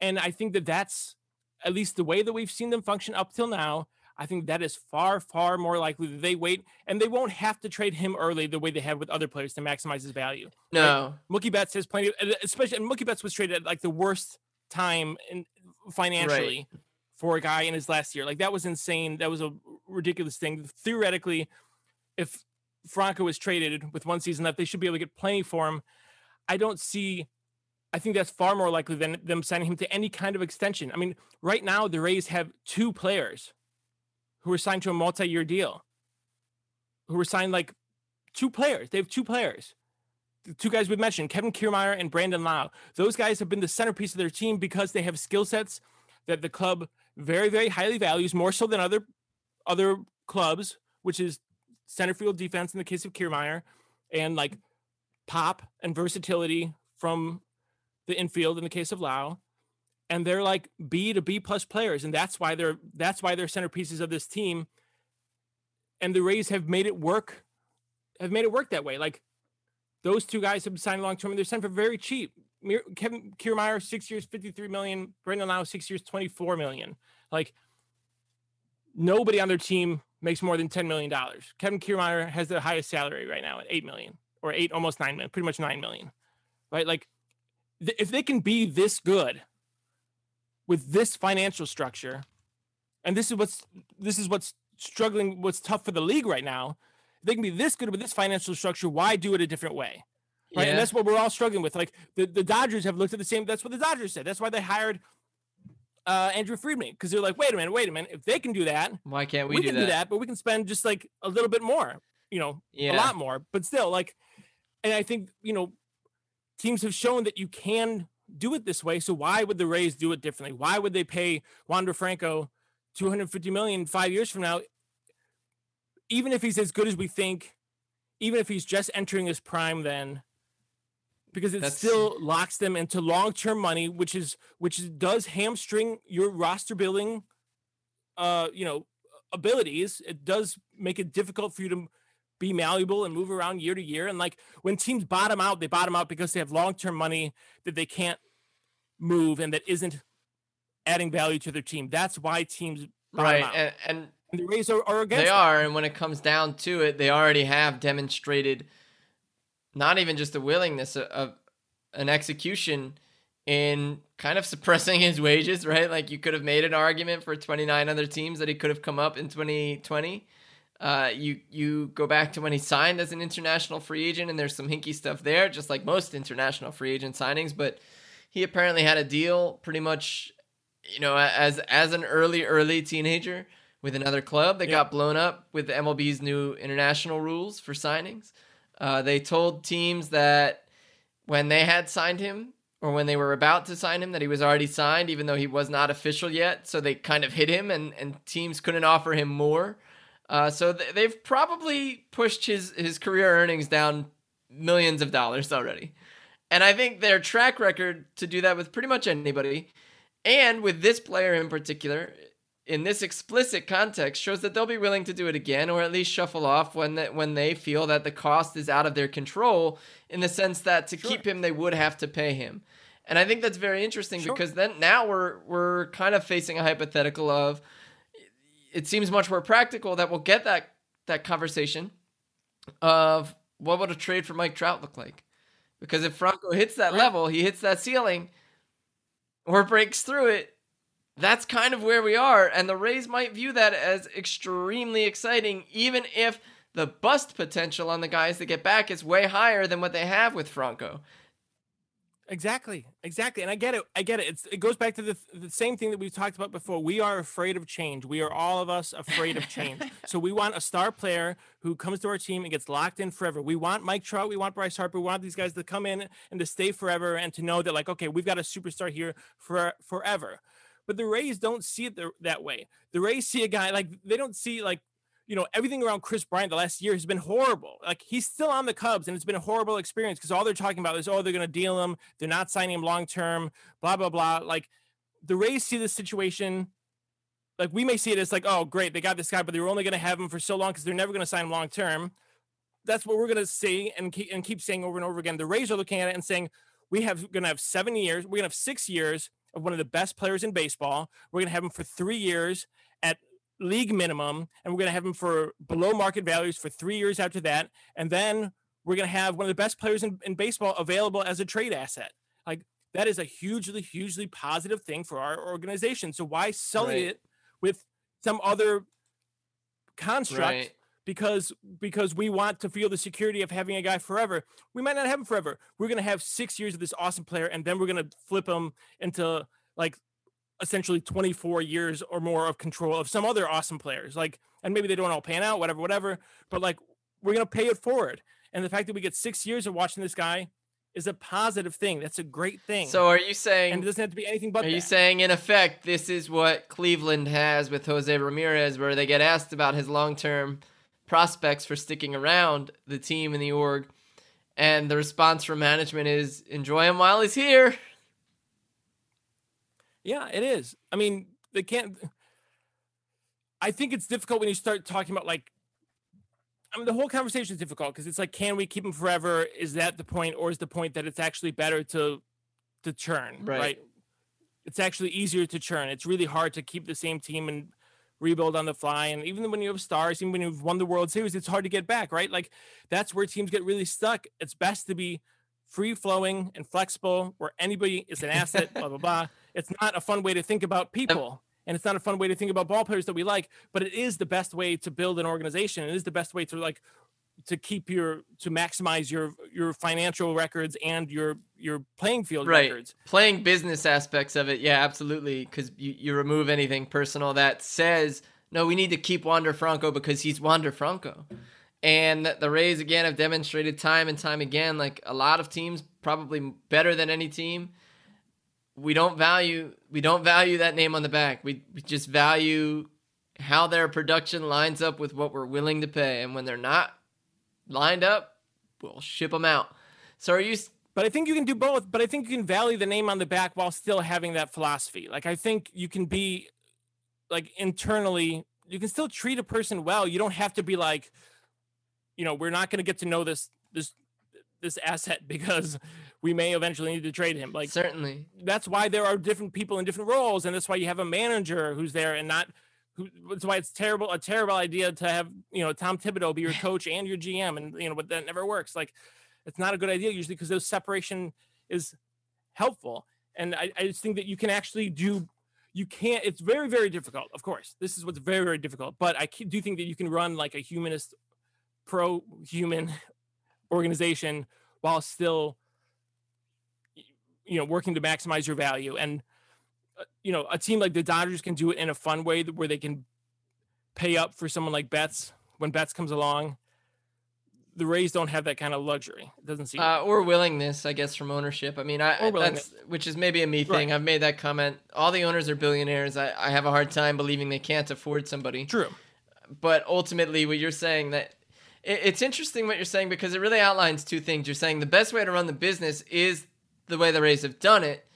and I think that that's at least the way that we've seen them function up till now. I think that is far, far more likely that they wait and they won't have to trade him early the way they have with other players to maximize his value. No? Mookie Betts has plenty, of, especially and Mookie Betts was traded at like the worst time in financially right. for a guy in his last year. Like that was insane. That was a ridiculous thing. Theoretically, if Franco was traded with one season left, they should be able to get plenty for him. I don't see. I think that's far more likely than them signing him to any kind of extension. I mean, right now the Rays have two players who were signed to a multi-year deal, who were signed like two players. They have two players the two guys we mentioned, Kevin Kiermaier and Brandon Lowe. Those guys have been the centerpiece of their team because they have skill sets that the club very, very highly values, more so than other other clubs, which is center field defense in the case of Kiermaier, and like pop and versatility from the infield in the case of Lowe. And they're like B to B plus players, and that's why they're that's why they're centerpieces of this team. And the Rays have made it work, have made it work that way. Like those two guys have signed long term and they're signed for very cheap. Kevin Kiermaier, six years, 53 million. Brandon Lowe, six years, 24 million. Like nobody on their team makes more than $10 million. Kevin Kiermaier has the highest salary right now at 8 million or eight, almost 9 million, pretty much 9 million. Right. Like if they can be this good with this financial structure, and this is what's this is what's struggling, what's tough for the league right now they can be this good with this financial structure. Why do it a different way? Right. Yeah. And that's what we're all struggling with. Like the, the Dodgers have looked at the same. That's what the Dodgers said. That's why they hired uh, Andrew Friedman because they're like, wait a minute, wait a minute. If they can do that, why can't we, we do can that? do that? But we can spend just like a little bit more, you know, yeah. a lot more, but still like, and I think, you know, teams have shown that you can do it this way. So why would the Rays do it differently? Why would they pay Wander Franco 250 million five years from now even if he's as good as we think, even if he's just entering his prime, then because it That's... still locks them into long-term money, which is which does hamstring your roster building, uh, you know, abilities. It does make it difficult for you to be malleable and move around year to year. And like when teams bottom out, they bottom out because they have long-term money that they can't move and that isn't adding value to their team. That's why teams right and, and, and, the Rays are, are against. They are, and when it comes down to it, they already have demonstrated not even just a willingness of, of an execution in kind of [LAUGHS] suppressing his wages, right? Like you could have made an argument for 29 other teams that he could have come up in 2020. Uh, you you go back to when he signed as an international free agent, and there's some hinky stuff there, just like most international free agent signings. But he apparently had a deal pretty much, you know, as as an early early teenager with another club that yep. got blown up with the MLB's new international rules for signings. Uh, they told teams that when they had signed him or when they were about to sign him that he was already signed, even though he was not official yet. So they kind of hit him, and and teams couldn't offer him more. Uh, so th- they've probably pushed his his career earnings down millions of dollars already. And I think their track record to do that with pretty much anybody, and with this player in particular, in this explicit context, shows that they'll be willing to do it again, or at least shuffle off when that when they feel that the cost is out of their control. In the sense that to sure. keep him, they would have to pay him. And I think that's very interesting sure. because then now we're we're kind of facing a hypothetical of it seems much more practical that we'll get that that conversation of what would a trade for Mike Trout look like? Because if Franco hits that level, he hits that ceiling or breaks through it, that's kind of where we are. And the Rays might view that as extremely exciting, even if the bust potential on the guys that get back is way higher than what they have with Franco. Exactly, exactly, and I get it. I get it. It's, it goes back to the, the same thing that we've talked about before. We are afraid of change. We are all of us afraid of change. [LAUGHS] so we want a star player who comes to our team and gets locked in forever. We want Mike Trout. We want Bryce Harper. We want these guys to come in and to stay forever and to know that like, okay, we've got a superstar here for forever. But the Rays don't see it the, that way. The Rays see a guy like they don't see like you know, everything around Kris Bryant the last year has been horrible. Like he's still on the Cubs and it's been a horrible experience because all they're talking about is, oh, they're going to deal him. They're not signing him long term, blah, blah, blah. Like the Rays see this situation. Like we may see it as like, oh, great, they got this guy, but they were only going to have him for so long because they're never going to sign him long term. That's what we're going to see and keep, and keep saying over and over again. The Rays are looking at it and saying, we have going to have seven years. We're going to have six years of one of the best players in baseball. We're going to have him for three years at league minimum, and we're going to have him for below market values for three years after that. And then we're going to have one of the best players in, in baseball available as a trade asset. Like that is a hugely, hugely positive thing for our organization. So why sully right. it with some other construct? Right. Because because we want to feel the security of having a guy forever. We might not have him forever. We're gonna have six years of this awesome player, and then we're gonna flip him into like essentially 24 years or more of control of some other awesome players. Like, and maybe they don't all pan out, whatever, whatever. But like, we're gonna pay it forward. And the fact that we get six years of watching this guy is a positive thing. That's a great thing. So are you saying? And it doesn't have to be anything but. Are that. you saying, in effect, this is what Cleveland has with Jose Ramirez, where they get asked about his long-term prospects for sticking around the team and the org, and the response from management is enjoy him while he's here. Yeah, it is. I mean, they can't. I think it's difficult when you start talking about like. I mean, the whole conversation is difficult because it's like, can we keep them forever? Is that the point, or is the point that it's actually better to, to churn? Right. right? It's actually easier to churn. It's really hard to keep the same team and rebuild on the fly. And even when you have stars, even when you've won the World Series, it's hard to get back, right? Like that's where teams get really stuck. It's best to be free flowing and flexible, where anybody is an asset, blah, blah, blah. It's not a fun way to think about people. And it's not a fun way to think about ball players that we like, but it is the best way to build an organization. It is the best way to like to keep your to maximize your your financial records and your your playing field right. records. Playing business aspects of it, yeah, absolutely. Because you, you remove anything personal that says no, we need to keep Wander Franco because he's Wander Franco. And the Rays again have demonstrated time and time again, like a lot of teams, probably better than any team. We don't value we don't value that name on the back. We, we just value how their production lines up with what we're willing to pay. And when they're not lined up, we'll ship them out. So are you but I think you can do both. But I think you can value the name on the back while still having that philosophy. Like I think you can be like internally, you can still treat a person well. You don't have to be like, you know, we're not going to get to know this this this asset [LAUGHS] because we may eventually need to trade him. Like certainly, that's why there are different people in different roles, and that's why you have a manager who's there and not. Who, that's why it's terrible a terrible idea to have you know Tom Thibodeau be your [LAUGHS] coach and your GM, and you know, but that never works. Like it's not a good idea usually because those separation is helpful. And I, I just think that you can actually do you can't it's very very difficult of course this is what's very very difficult but i do think that you can run like a humanist pro human [LAUGHS] organization while still you know working to maximize your value and uh, you know a team like the dodgers can do it in a fun way where they can pay up for someone like betts when betts comes along the Rays don't have that kind of luxury. It doesn't seem uh, or willingness, I guess, from ownership. I mean, I that's which is maybe a me thing. Right. I've made that comment. All the owners are billionaires. I, I have a hard time believing they can't afford somebody. True. But ultimately, what you're saying that it, it's interesting what you're saying because it really outlines two things. You're saying the best way to run the business is the way the Rays have done it,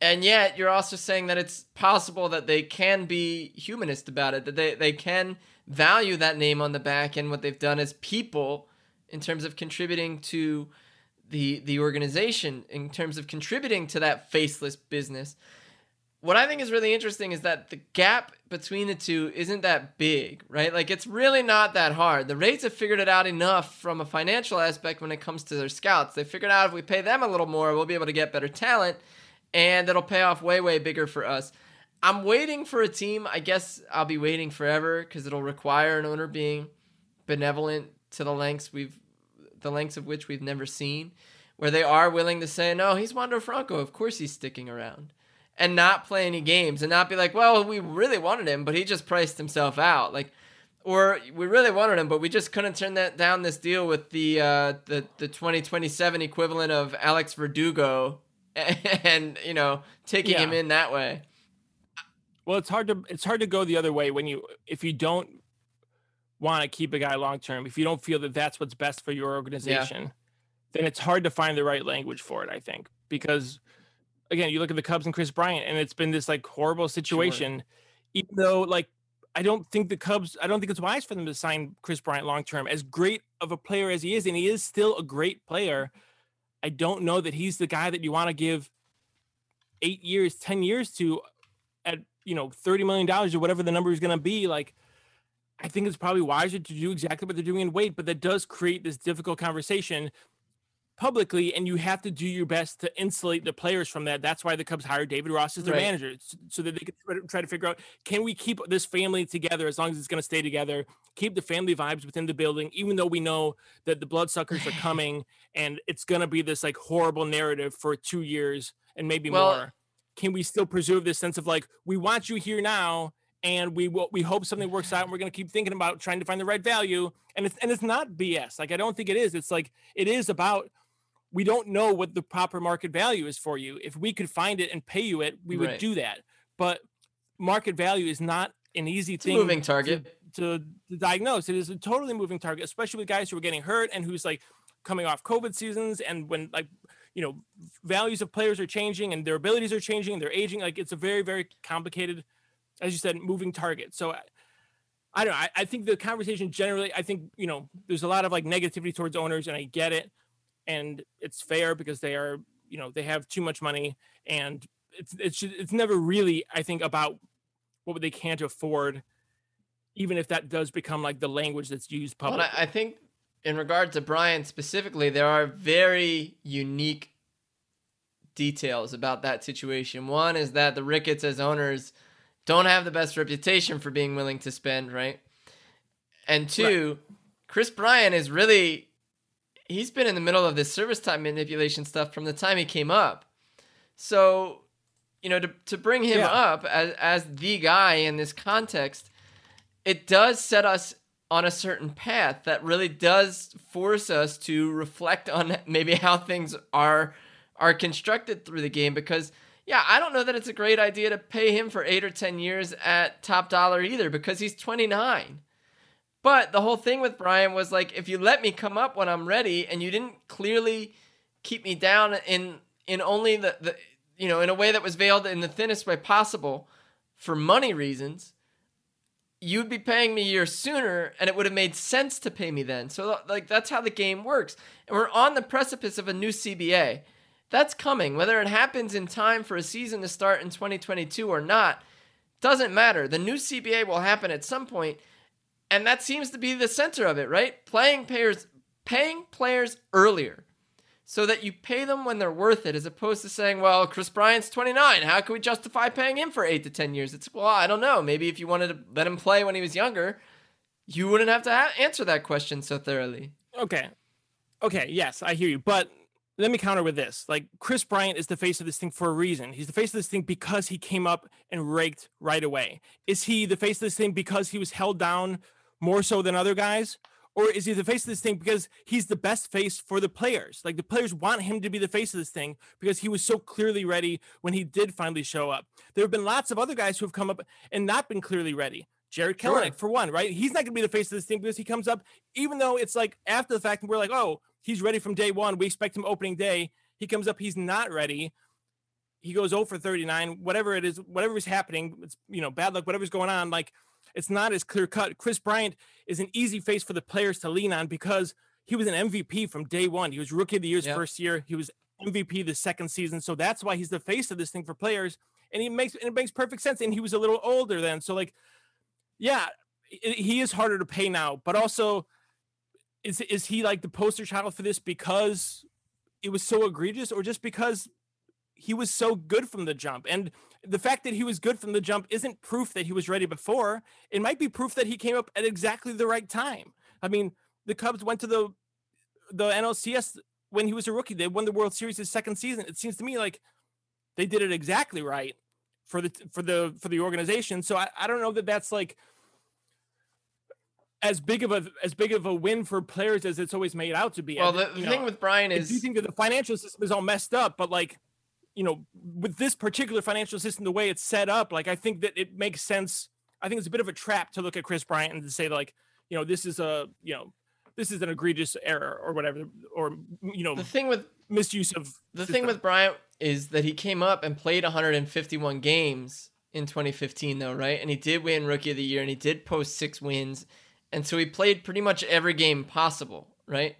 and yet you're also saying that it's possible that they can be humanist about it. That they they can value that name on the back and what they've done as people in terms of contributing to the the organization in terms of contributing to that faceless business what i think is really interesting is that the gap between the two isn't that big right like it's really not that hard the rays have figured it out enough from a financial aspect when it comes to their scouts they figured out if we pay them a little more we'll be able to get better talent and it'll pay off way way bigger for us I'm waiting for a team. I guess I'll be waiting forever because it'll require an owner being benevolent to the lengths we've, the lengths of which we've never seen, where they are willing to say, no, he's Wander Franco. Of course he's sticking around, and not play any games and not be like, well, we really wanted him, but he just priced himself out. Like, or we really wanted him, but we just couldn't turn that down this deal with the uh, the the 2027 equivalent of Alex Verdugo, [LAUGHS] and you know taking yeah. him in that way. Well, it's hard to it's hard to go the other way when you if you don't want to keep a guy long term, if you don't feel that that's what's best for your organization, yeah. then it's hard to find the right language for it. I think because again, you look at the Cubs and Kris Bryant, and it's been this like horrible situation. Sure. Even though like I don't think the Cubs, I don't think it's wise for them to sign Kris Bryant long term. As great of a player as he is, and he is still a great player, I don't know that he's the guy that you want to give eight years, ten years to at you know, $30 million or whatever the number is going to be, like, I think it's probably wiser to do exactly what they're doing and wait, but that does create this difficult conversation publicly, and you have to do your best to insulate the players from that. That's why the Cubs hired David Ross as their right. manager, so that they could try to figure out can we keep this family together as long as it's going to stay together, keep the family vibes within the building, even though we know that the bloodsuckers are [SIGHS] coming and it's going to be this like horrible narrative for two years and maybe well, more can we still preserve this sense of like we want you here now and we will we hope something works out and we're going to keep thinking about trying to find the right value and it's and it's not bs like i don't think it is it's like it is about we don't know what the proper market value is for you. If we could find it and pay you it we would right. do that. But market value is not an easy it's thing moving target. to, to, diagnose. It is a totally moving target especially with guys who are getting hurt and who's like coming off covid seasons and when like you know values of players are changing and their abilities are changing and they're aging. Like it's a very very complicated as you said moving target. So I, I don't know. I, I think the conversation generally I think you know there's a lot of like negativity towards owners and I get it and it's fair because they are you know they have too much money and it's it's it's never really I think about what they can't afford even if that does become like the language that's used publicly. Well, I think in regard to Bryant specifically, there are very unique details about that situation. One is that the Ricketts as owners don't have the best reputation for being willing to spend, right? And two, right. Kris Bryant is really he's been in the middle of this service time manipulation stuff from the time he came up. So, you know, to to bring him yeah. up as as the guy in this context, it does set us on a certain path that really does force us to reflect on [LAUGHS] maybe how things are are constructed through the game because yeah, I don't know that it's a great idea to pay him for 8 or 10 years at top dollar either because he's 29. But the whole thing with Bryant was like if you let me come up when I'm ready and you didn't clearly keep me down in in only the, the you know in a way that was veiled in the thinnest way possible for money reasons you'd be paying me a year sooner and it would have made sense to pay me then. So like that's how the game works. And we're on the precipice of a new cba that's coming. Whether it happens in time for a season to start in 2022 or not doesn't matter. The new cba will happen at some point and that seems to be the center of it right playing players paying players earlier so that you pay them when they're worth it, as opposed to saying, well, Kris Bryant's 29. How can we justify paying him for eight to 10 years? It's, well, I don't know. Maybe if you wanted to let him play when he was younger, you wouldn't have to ha- answer that question so thoroughly. Okay. Okay. Yes, I hear you. But let me counter with this. Like, Kris Bryant is the face of this thing for a reason. He's the face of this thing because he came up and raked right away. Is he the face of this thing because he was held down more so than other guys? or is he the face of this thing because he's the best face for the players? Like the players want him to be the face of this thing because he was so clearly ready when he did finally show up. There have been lots of other guys who have come up and not been clearly ready. Jarred Kelenic, sure. for one, right? He's not going to be the face of this thing because he comes up, even though it's like after the fact, and we're like, oh, he's ready from day one. We expect him opening day. He comes up, he's not ready. He goes oh over 39, whatever it is, whatever is happening, it's you know, bad luck, whatever's going on. Like it's not as clear cut. Kris Bryant is an easy face for the players to lean on because he was an MVP from day one. He was rookie of the year's yep. first year. He was MVP the second season. So that's why he's the face of this thing for players. And he makes it makes perfect sense. And he was a little older then. So like, yeah, it, he is harder to pay now, but also is is he like the poster child for this because it was so egregious or just because he was so good from the jump. And the fact that he was good from the jump isn't proof that he was ready before. It might be proof that he came up at exactly the right time. I mean, the Cubs went to the the NLCS when he was a rookie. They won the World Series his second season. It seems to me like they did it exactly right for the for the for the organization. So I, I don't know that that's like as big of a as big of a win for players as it's always made out to be. Well, the, the thing know, with Bryant is, do you think that the financial system is all messed up? But like, you know, with this particular financial system, the way it's set up, like I think that it makes sense. I think it's a bit of a trap to look at Kris Bryant and to say like, you know, this is a, you know, this is an egregious error or whatever, or you know, the thing with misuse of the system. thing with Bryant is that he came up and played 151 games in 2015, though, right? And he did win Rookie of the Year, and he did post six wins, and so he played pretty much every game possible, right?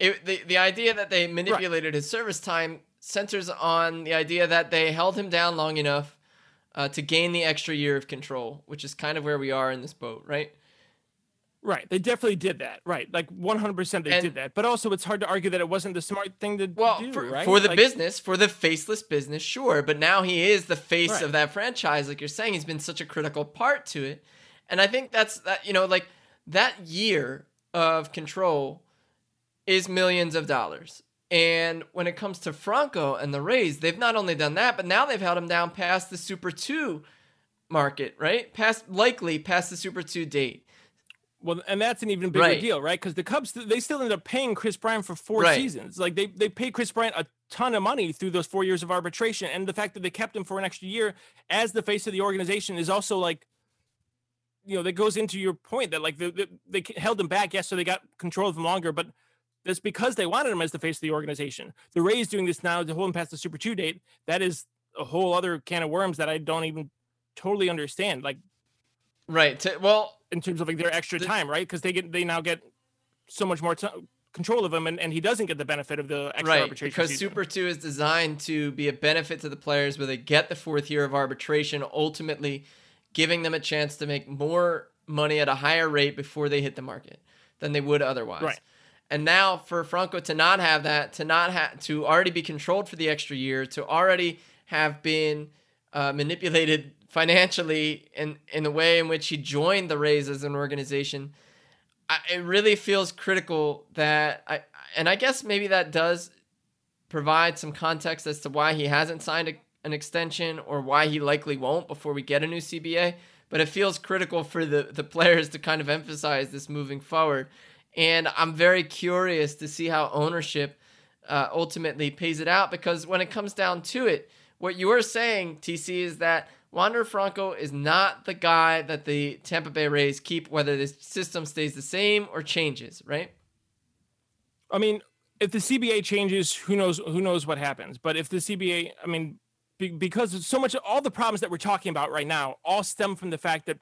It, the the idea that they manipulated right. his service time centers on the idea that they held him down long enough uh, to gain the extra year of control, which is kind of where we are in this boat, right? Right. They definitely did that. Right. Like 100% they and, did that. But also, it's hard to argue that it wasn't the smart thing to well, do, for, right? For the like, business, for the faceless business, sure. But now he is the face right. of that franchise. Like you're saying, he's been such a critical part to it. And I think that's that, you know, like that year of control is millions of dollars. And when it comes to Franco and the Rays, they've not only done that, but now they've held him down past the Super 2 market, right? Past likely past the Super 2 date. Well, and that's an even bigger right. deal, right? Because the Cubs they still end up paying Kris Bryant for four right. seasons. Like they they paid Kris Bryant a ton of money through those four years of arbitration, and the fact that they kept him for an extra year as the face of the organization is also like, you know, that goes into your point that like they, they, they held him back, yes, so they got control of him longer, but that's because they wanted him as the face of the organization. The Rays doing this now to hold him past the Super Two date. That is a whole other can of worms that I don't even totally understand. Like, right? To, well, in terms of like their extra the, time, right? Because they get they now get so much more t- control of him, and, and he doesn't get the benefit of the extra right, arbitration. Because season. Super Two is designed to be a benefit to the players, where they get the fourth year of arbitration, ultimately giving them a chance to make more money at a higher rate before they hit the market than they would otherwise. Right. And now for Franco to not have that, to not to already be controlled for the extra year, to already have been uh, manipulated [LAUGHS] financially in in the way in which he joined the Rays as an organization, I, it really feels critical that I and I guess maybe that does provide some context as to why he hasn't signed a, an extension or why he likely won't before we get a new CBA. But it feels critical for the the players to kind of emphasize this moving forward and I'm very curious to see how ownership uh, ultimately pays it out because when it comes down to it, what you are saying, TC, is that Wander Franco is not the guy that the Tampa Bay Rays keep, whether the system stays the same or changes, right? I mean, if the CBA changes, who knows? Who knows what happens? But if the CBA, I mean, be, because so much, all the problems that we're talking about right now all stem from the fact that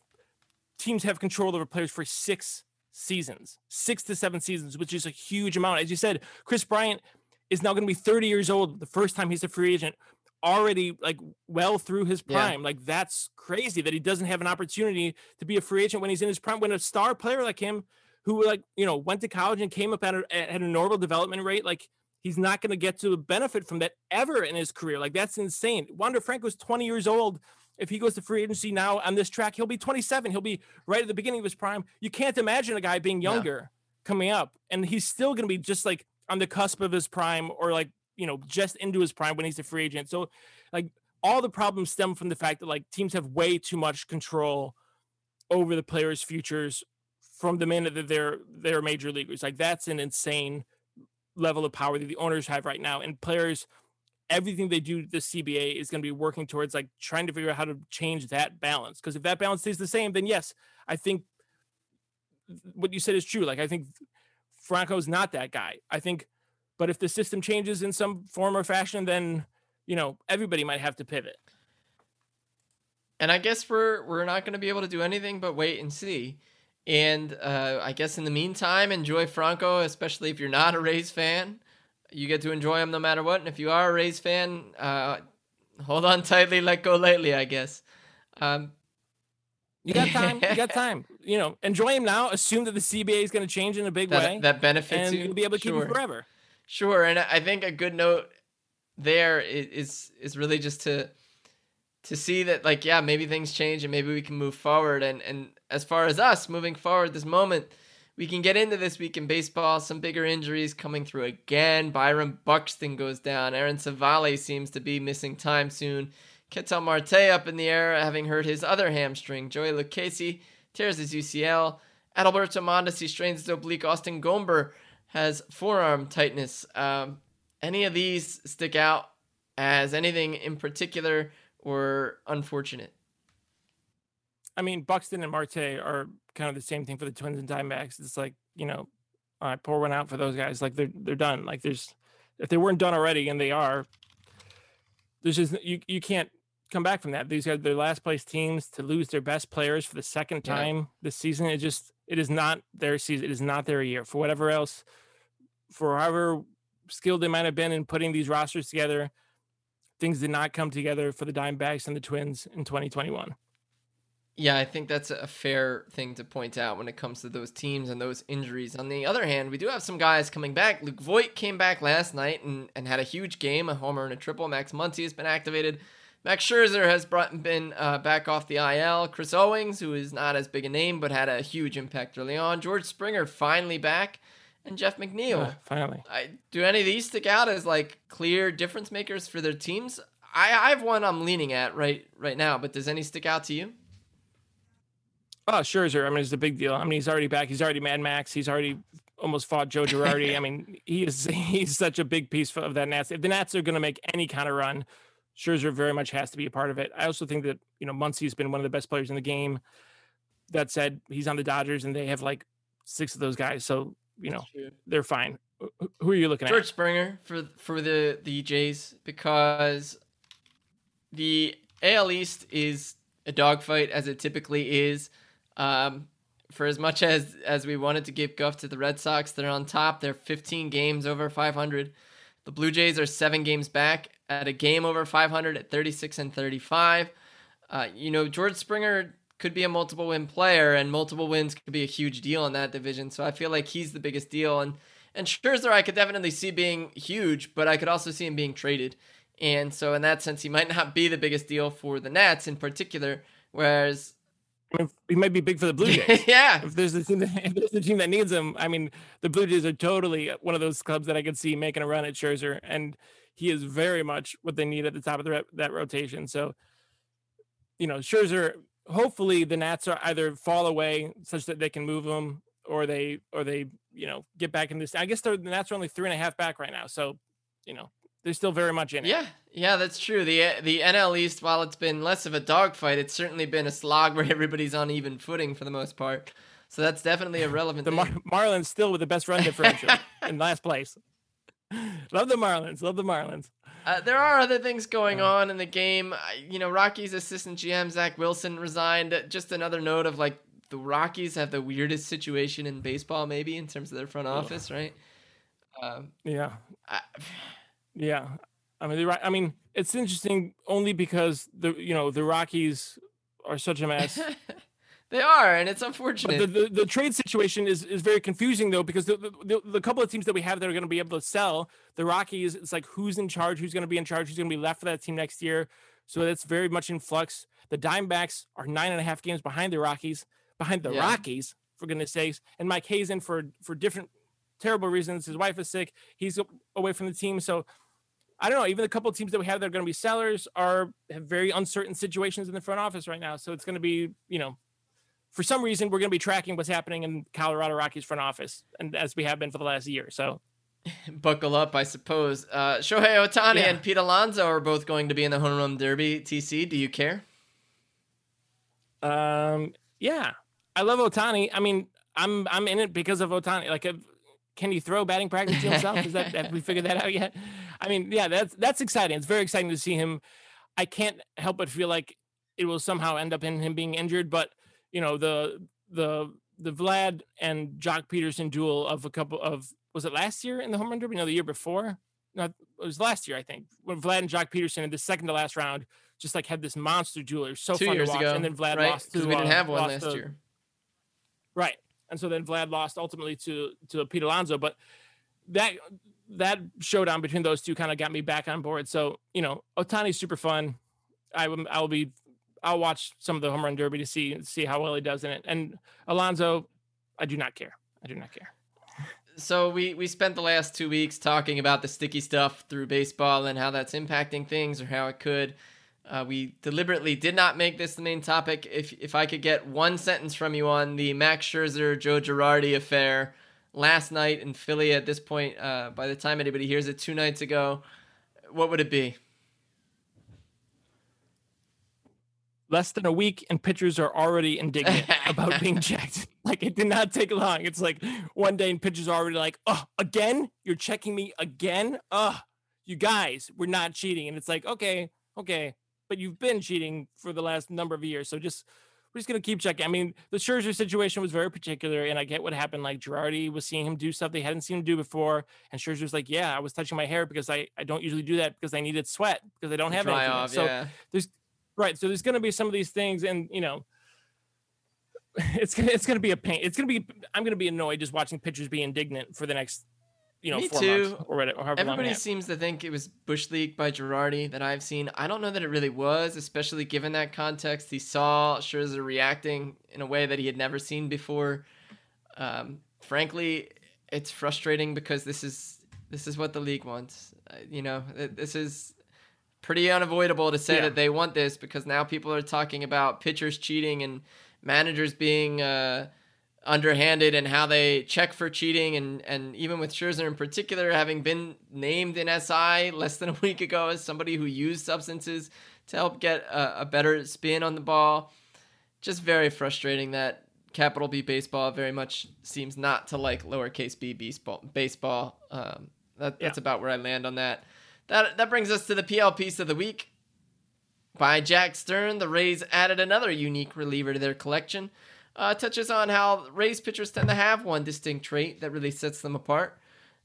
teams have control over players for six seasons, six to seven seasons, which is a huge amount. As you said, Kris Bryant is now going to be 30 years old the first time he's a free agent, already like well through his prime. Yeah. Like that's crazy that he doesn't have an opportunity to be a free agent when he's in his prime. When a star player like him, who like you know went to college and came up at a, at a normal development rate, like he's not going to get to benefit from that ever in his career. Like that's insane. Wander Franco's 20 years old. If he goes to free agency now on this track, he'll be 27. He'll be right at the beginning of his prime. You can't imagine a guy being younger yeah. coming up, and he's still going to be just like on the cusp of his prime, or like you know just into his prime when he's a free agent. So, like all the problems stem from the fact that like teams have way too much control over the players' futures from the minute that they're they're major leaguers. Like that's an insane level of power that the owners have right now. And players, everything they do the CBA is going to be working towards like trying to figure out how to change that balance. Because if that balance stays the same, then yes, I think what you said is true. Like I think Franco's not that guy. I think, but if the system changes in some form or fashion, then you know everybody might have to pivot. And I guess we're we're not going to be able to do anything but wait and see. And uh, I guess in the meantime, enjoy Franco, especially if you're not a Rays fan. You get to enjoy them no matter what. And if you are a Rays fan, uh, hold on tightly, let go lightly, I guess. Um, you got [LAUGHS] time. you got time. You know, enjoy him now. Assume that the CBA is going to change in a big that, way. That benefits and you. You'll be able to sure. keep him forever. Sure. And I think a good note there is is really just to to see that like yeah maybe things change and maybe we can move forward and and as far as us moving forward this moment we can get into this week in baseball. Some bigger injuries coming through again. Byron buxton goes down. Aaron Civale seems to be missing time soon. Ketel marte up in the air having hurt his other hamstring. Joey lucchesi tears his ucl adalberto mondesi strains his oblique. Austin gomber has forearm tightness. Um, any of these stick out as anything in particular or unfortunate? I mean, Buxton and Marte are kind of the same thing for the Twins and Diamondbacks. It's like you know, all right, pour one out for those guys. Like they're they're done. Like there's if they weren't done already, and they are, there's just you you can't come back from that. These are their last place teams to lose their best players for the second time yeah. this season. It just it is not their season. It is not their year. For whatever else, for however skilled they might have been in putting these rosters together, things did not come together for the Diamondbacks and the Twins in 2021. Yeah, I think that's a fair thing to point out when it comes to those teams and those injuries. On the other hand, we do have some guys coming back. Luke Voit came back last night and, and had a huge game, a homer and a triple. Max Muncy has been activated. Max Scherzer has brought, been uh, back off the IL. Chris Owings, who is not as big a name but had a huge impact early on. George Springer finally back and Jeff McNeil. Uh, finally, I, do any of these stick out as like clear difference makers for their teams? I I have one I'm leaning at right right now, but does any stick out to you? Oh, Scherzer. I mean, it's a big deal. I mean, he's already back. He's already Mad Max. He's already almost fought Joe Girardi. I [LAUGHS] mean, he is [LAUGHS] he's such a big piece of that Nats. If the Nats are going to make any kind of run, Scherzer very much has to be a part of it. I also think that you know Muncy's been one of the best players in the game. That said, he's on the Dodgers, and they have like six of those guys. So you know they're fine. Who are you looking George at? George Springer for for the the Jays because the AL East is a dogfight as it typically is. Um, for as much as as we wanted to give guff to the Red Sox, they're on top. They're 15 games over 500. The Blue Jays are seven games back at a game over 500 at 36 and 35. Uh, you know, George Springer could be a multiple win player, and multiple wins could be a huge deal in that division. So I feel like he's the biggest deal. And and Scherzer, I could definitely see being huge, but I could also see him being traded. And so in that sense, he might not be the biggest deal for the Nats in particular. Whereas I mean, he might be big for the Blue [LAUGHS] Jays. yeah. If there's the team that [LAUGHS] if there's the team that needs him, I mean, the Blue Jays are totally uh, one of those clubs that I could see making a run at Scherzer, and he is very much what they need at the top of the, that rotation. So, you know, Scherzer hopefully the Nats are either fall away such that they can move them or they or they you know get back in this. I guess the Nats are only three and a half back right now, so you know they're still very much in it. Yeah, yeah, that's true. the The NL East, while it's been less of a dogfight, it's certainly been a slog where [LAUGHS] everybody's on even footing for the most part. So that's definitely a relevant. the Mar- Marlins still with the best run differential [LAUGHS] in last place. love the Marlins. Love the Marlins. Uh, there are other things going on in the game. You know, Rockies assistant GM Zach Wilson resigned. Just another note of like the Rockies have the weirdest situation in baseball, maybe in terms of their front office, right? Um, yeah, I, yeah. I mean, the, I mean, it's interesting only because the you know the Rockies are such a mess. [LAUGHS] They are, and it's unfortunate. The, the, the, trade situation is, is very confusing though, because the, the, the couple of teams that we have that are going to be able to sell the Rockies, it's like who's in charge, who's going to be in charge, who's going to be left for that team next year. So that's very much in flux. The Dimebacks are nine and a half games behind the Rockies, behind the yeah. Rockies, for goodness sakes. And Mike Hazen for for different terrible reasons. His wife is sick. He's away from the team. So I don't know. Even the couple of teams that we have that are going to be sellers are have very uncertain situations in the front office right now. So it's going to be, you know, for some reason, we're going to be tracking what's happening in Colorado Rockies front office, and as we have been for the last year. So, [LAUGHS] buckle up, I suppose. Uh, Shohei Ohtani yeah. and Pete Alonso are both going to be in the home run derby. TC, do you care? Um, yeah, I love Ohtani. I mean, I'm I'm in it because of Ohtani. Like, can he throw batting practice to himself? Is that have we figured that out yet? I mean, yeah, that's that's exciting. It's very exciting to see him. I can't help but feel like it will somehow end up in him being injured, but you know the the the Vlad and Joc Pederson duel of a couple of was it last year in the home run derby? No, the year before. No, it was last year, I think, when Vlad and Joc Pederson in the second to last round just like had this monster duel. It was so Two fun years to watch. Ago, and then Vlad right? lost to we didn't uh, have one last to, year. Right. And so then Vlad lost ultimately to to Pete Alonso. But that that showdown between those two kind of got me back on board. So, you know, Ohtani's super fun. I will I will be I'll watch some of the home run derby to see see how well he does in it. And Alonso, I do not care. I do not care. So we we spent the last two weeks talking about the sticky stuff through baseball and how that's impacting things or how it could. Uh, we deliberately did not make this the main topic. If if I could get one sentence from you on the Max Scherzer Joe Girardi affair last night in Philly, at this point, uh, by the time anybody hears it, two nights ago, what would it be? less than a week and pitchers are already indignant [LAUGHS] about being checked. [LAUGHS] Like it did not take long. It's like one day and pitchers are already like, oh, again? You're checking me again? Oh, you guys, we're not cheating. And it's like, okay, okay. But you've been cheating for the last number of years. So just we're just gonna keep checking. I mean, the Scherzer situation was very particular, and I get what happened. Like Girardi was seeing him do stuff they hadn't seen him do before, and Scherzer's like, "Yeah, I was touching my hair because I, I don't usually do that because I needed sweat because I don't have Dry anything." Off, so yeah. there's Right. So there's going to be some of these things, and you know, [LAUGHS] it's gonna it's gonna be a pain. It's gonna be I'm gonna be annoyed just watching pitchers be indignant for the next you know Me four too. months or whatever. Everybody seems to think it was bush league by Girardi that I've seen. I don't know that it really was, especially given that context. He saw Scherzer reacting in a way that he had never seen before. Um, frankly, it's frustrating because this is this is what the league wants. Uh, you know, this is pretty unavoidable to say yeah. that they want this because now people are talking about pitchers cheating and managers being uh, underhanded and how they check for cheating and and even with Scherzer in particular having been named in SI less than a [LAUGHS] week ago as somebody who used substances to help get a, a better spin on the ball just very frustrating that capital B baseball very much seems not to like lowercase b baseball baseball um, that, that's yeah. about where I land on that that that brings us to the PL piece of the week. By Jack Stern, the Rays added another unique reliever to their collection. Uh, touches on how Rays pitchers tend to have one distinct trait that really sets them apart,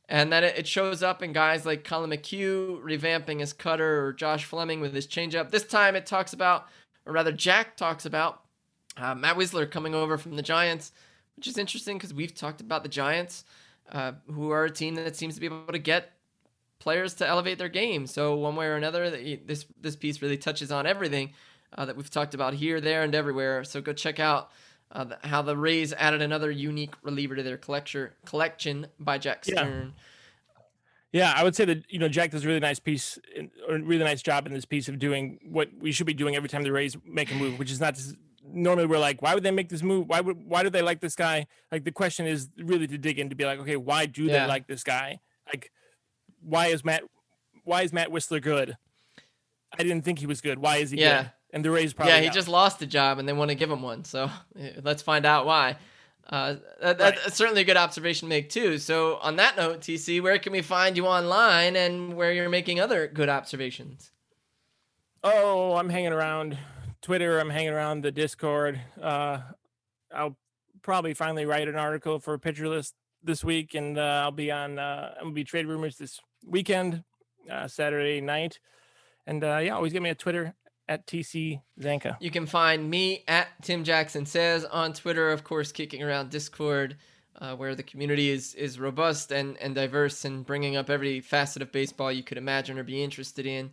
and that it shows up in guys like Collin McHugh revamping his cutter or Josh Fleming with his changeup. This time it talks about, or rather, Jack talks about uh, Matt Wisler coming over from the Giants, which is interesting because we've talked about the Giants, uh, who are a team that seems to be able to get players to elevate their game. So one way or another, this this piece really touches on everything uh, that we've talked about here, there, and everywhere. So go check out uh, the, how the Rays added another unique reliever to their collection collection by Jack Stern. Yeah. Yeah, I would say that you know Jack does a really nice piece, a really nice job in this piece of doing what we should be doing every time the Rays make a move, which is not just, normally we're like, why would they make this move? Why would why do they like this guy? Like the question is really to dig in to be like, okay, why do yeah. they like this guy? Like why is Matt why is Matt Wisler good? I didn't think he was good. Why is he yeah. good? And the Rays probably Yeah, he just lost the job and they want to give him one. So [LAUGHS] let's find out why. Uh, that, Right. That's certainly a good observation to make too. So, on that note, TC, where can we find you online and where you're making other good observations? Oh, I'm hanging around Twitter. I'm hanging around the Discord. Uh, I'll probably finally write an article for Pitcher List this week, and uh, I'll be on. Uh, I'm gonna be trade rumors this weekend, uh, Saturday night, and uh, yeah, always get me a Twitter at TC Zencka. You can find me at Tim Jackson Says on Twitter, of course, kicking around Discord, uh, where the community is is robust and, and diverse and bringing up every facet of baseball you could imagine or be interested in.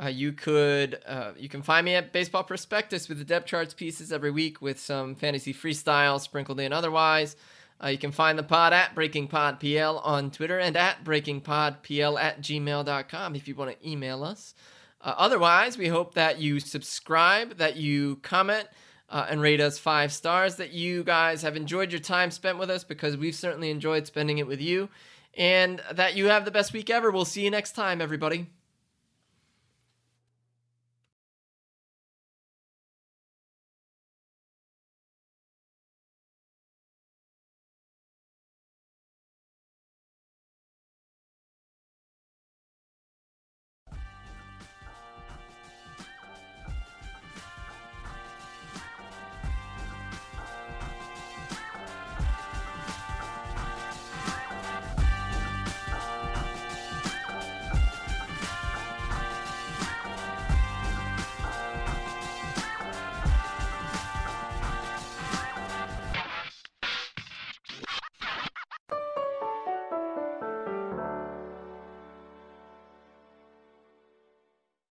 Uh, you could uh, you can find me at Baseball Prospectus with the depth charts pieces every week with some fantasy freestyle sprinkled in otherwise. Uh, you can find the pod at Breaking Pod PL on Twitter and at Breaking Pod PL at gmail.com if you want to email us. Uh, otherwise, we hope that you subscribe, that you comment, uh, and rate us five stars, that you guys have enjoyed your time spent with us because we've certainly enjoyed spending it with you, and that you have the best week ever. We'll see you next time, everybody.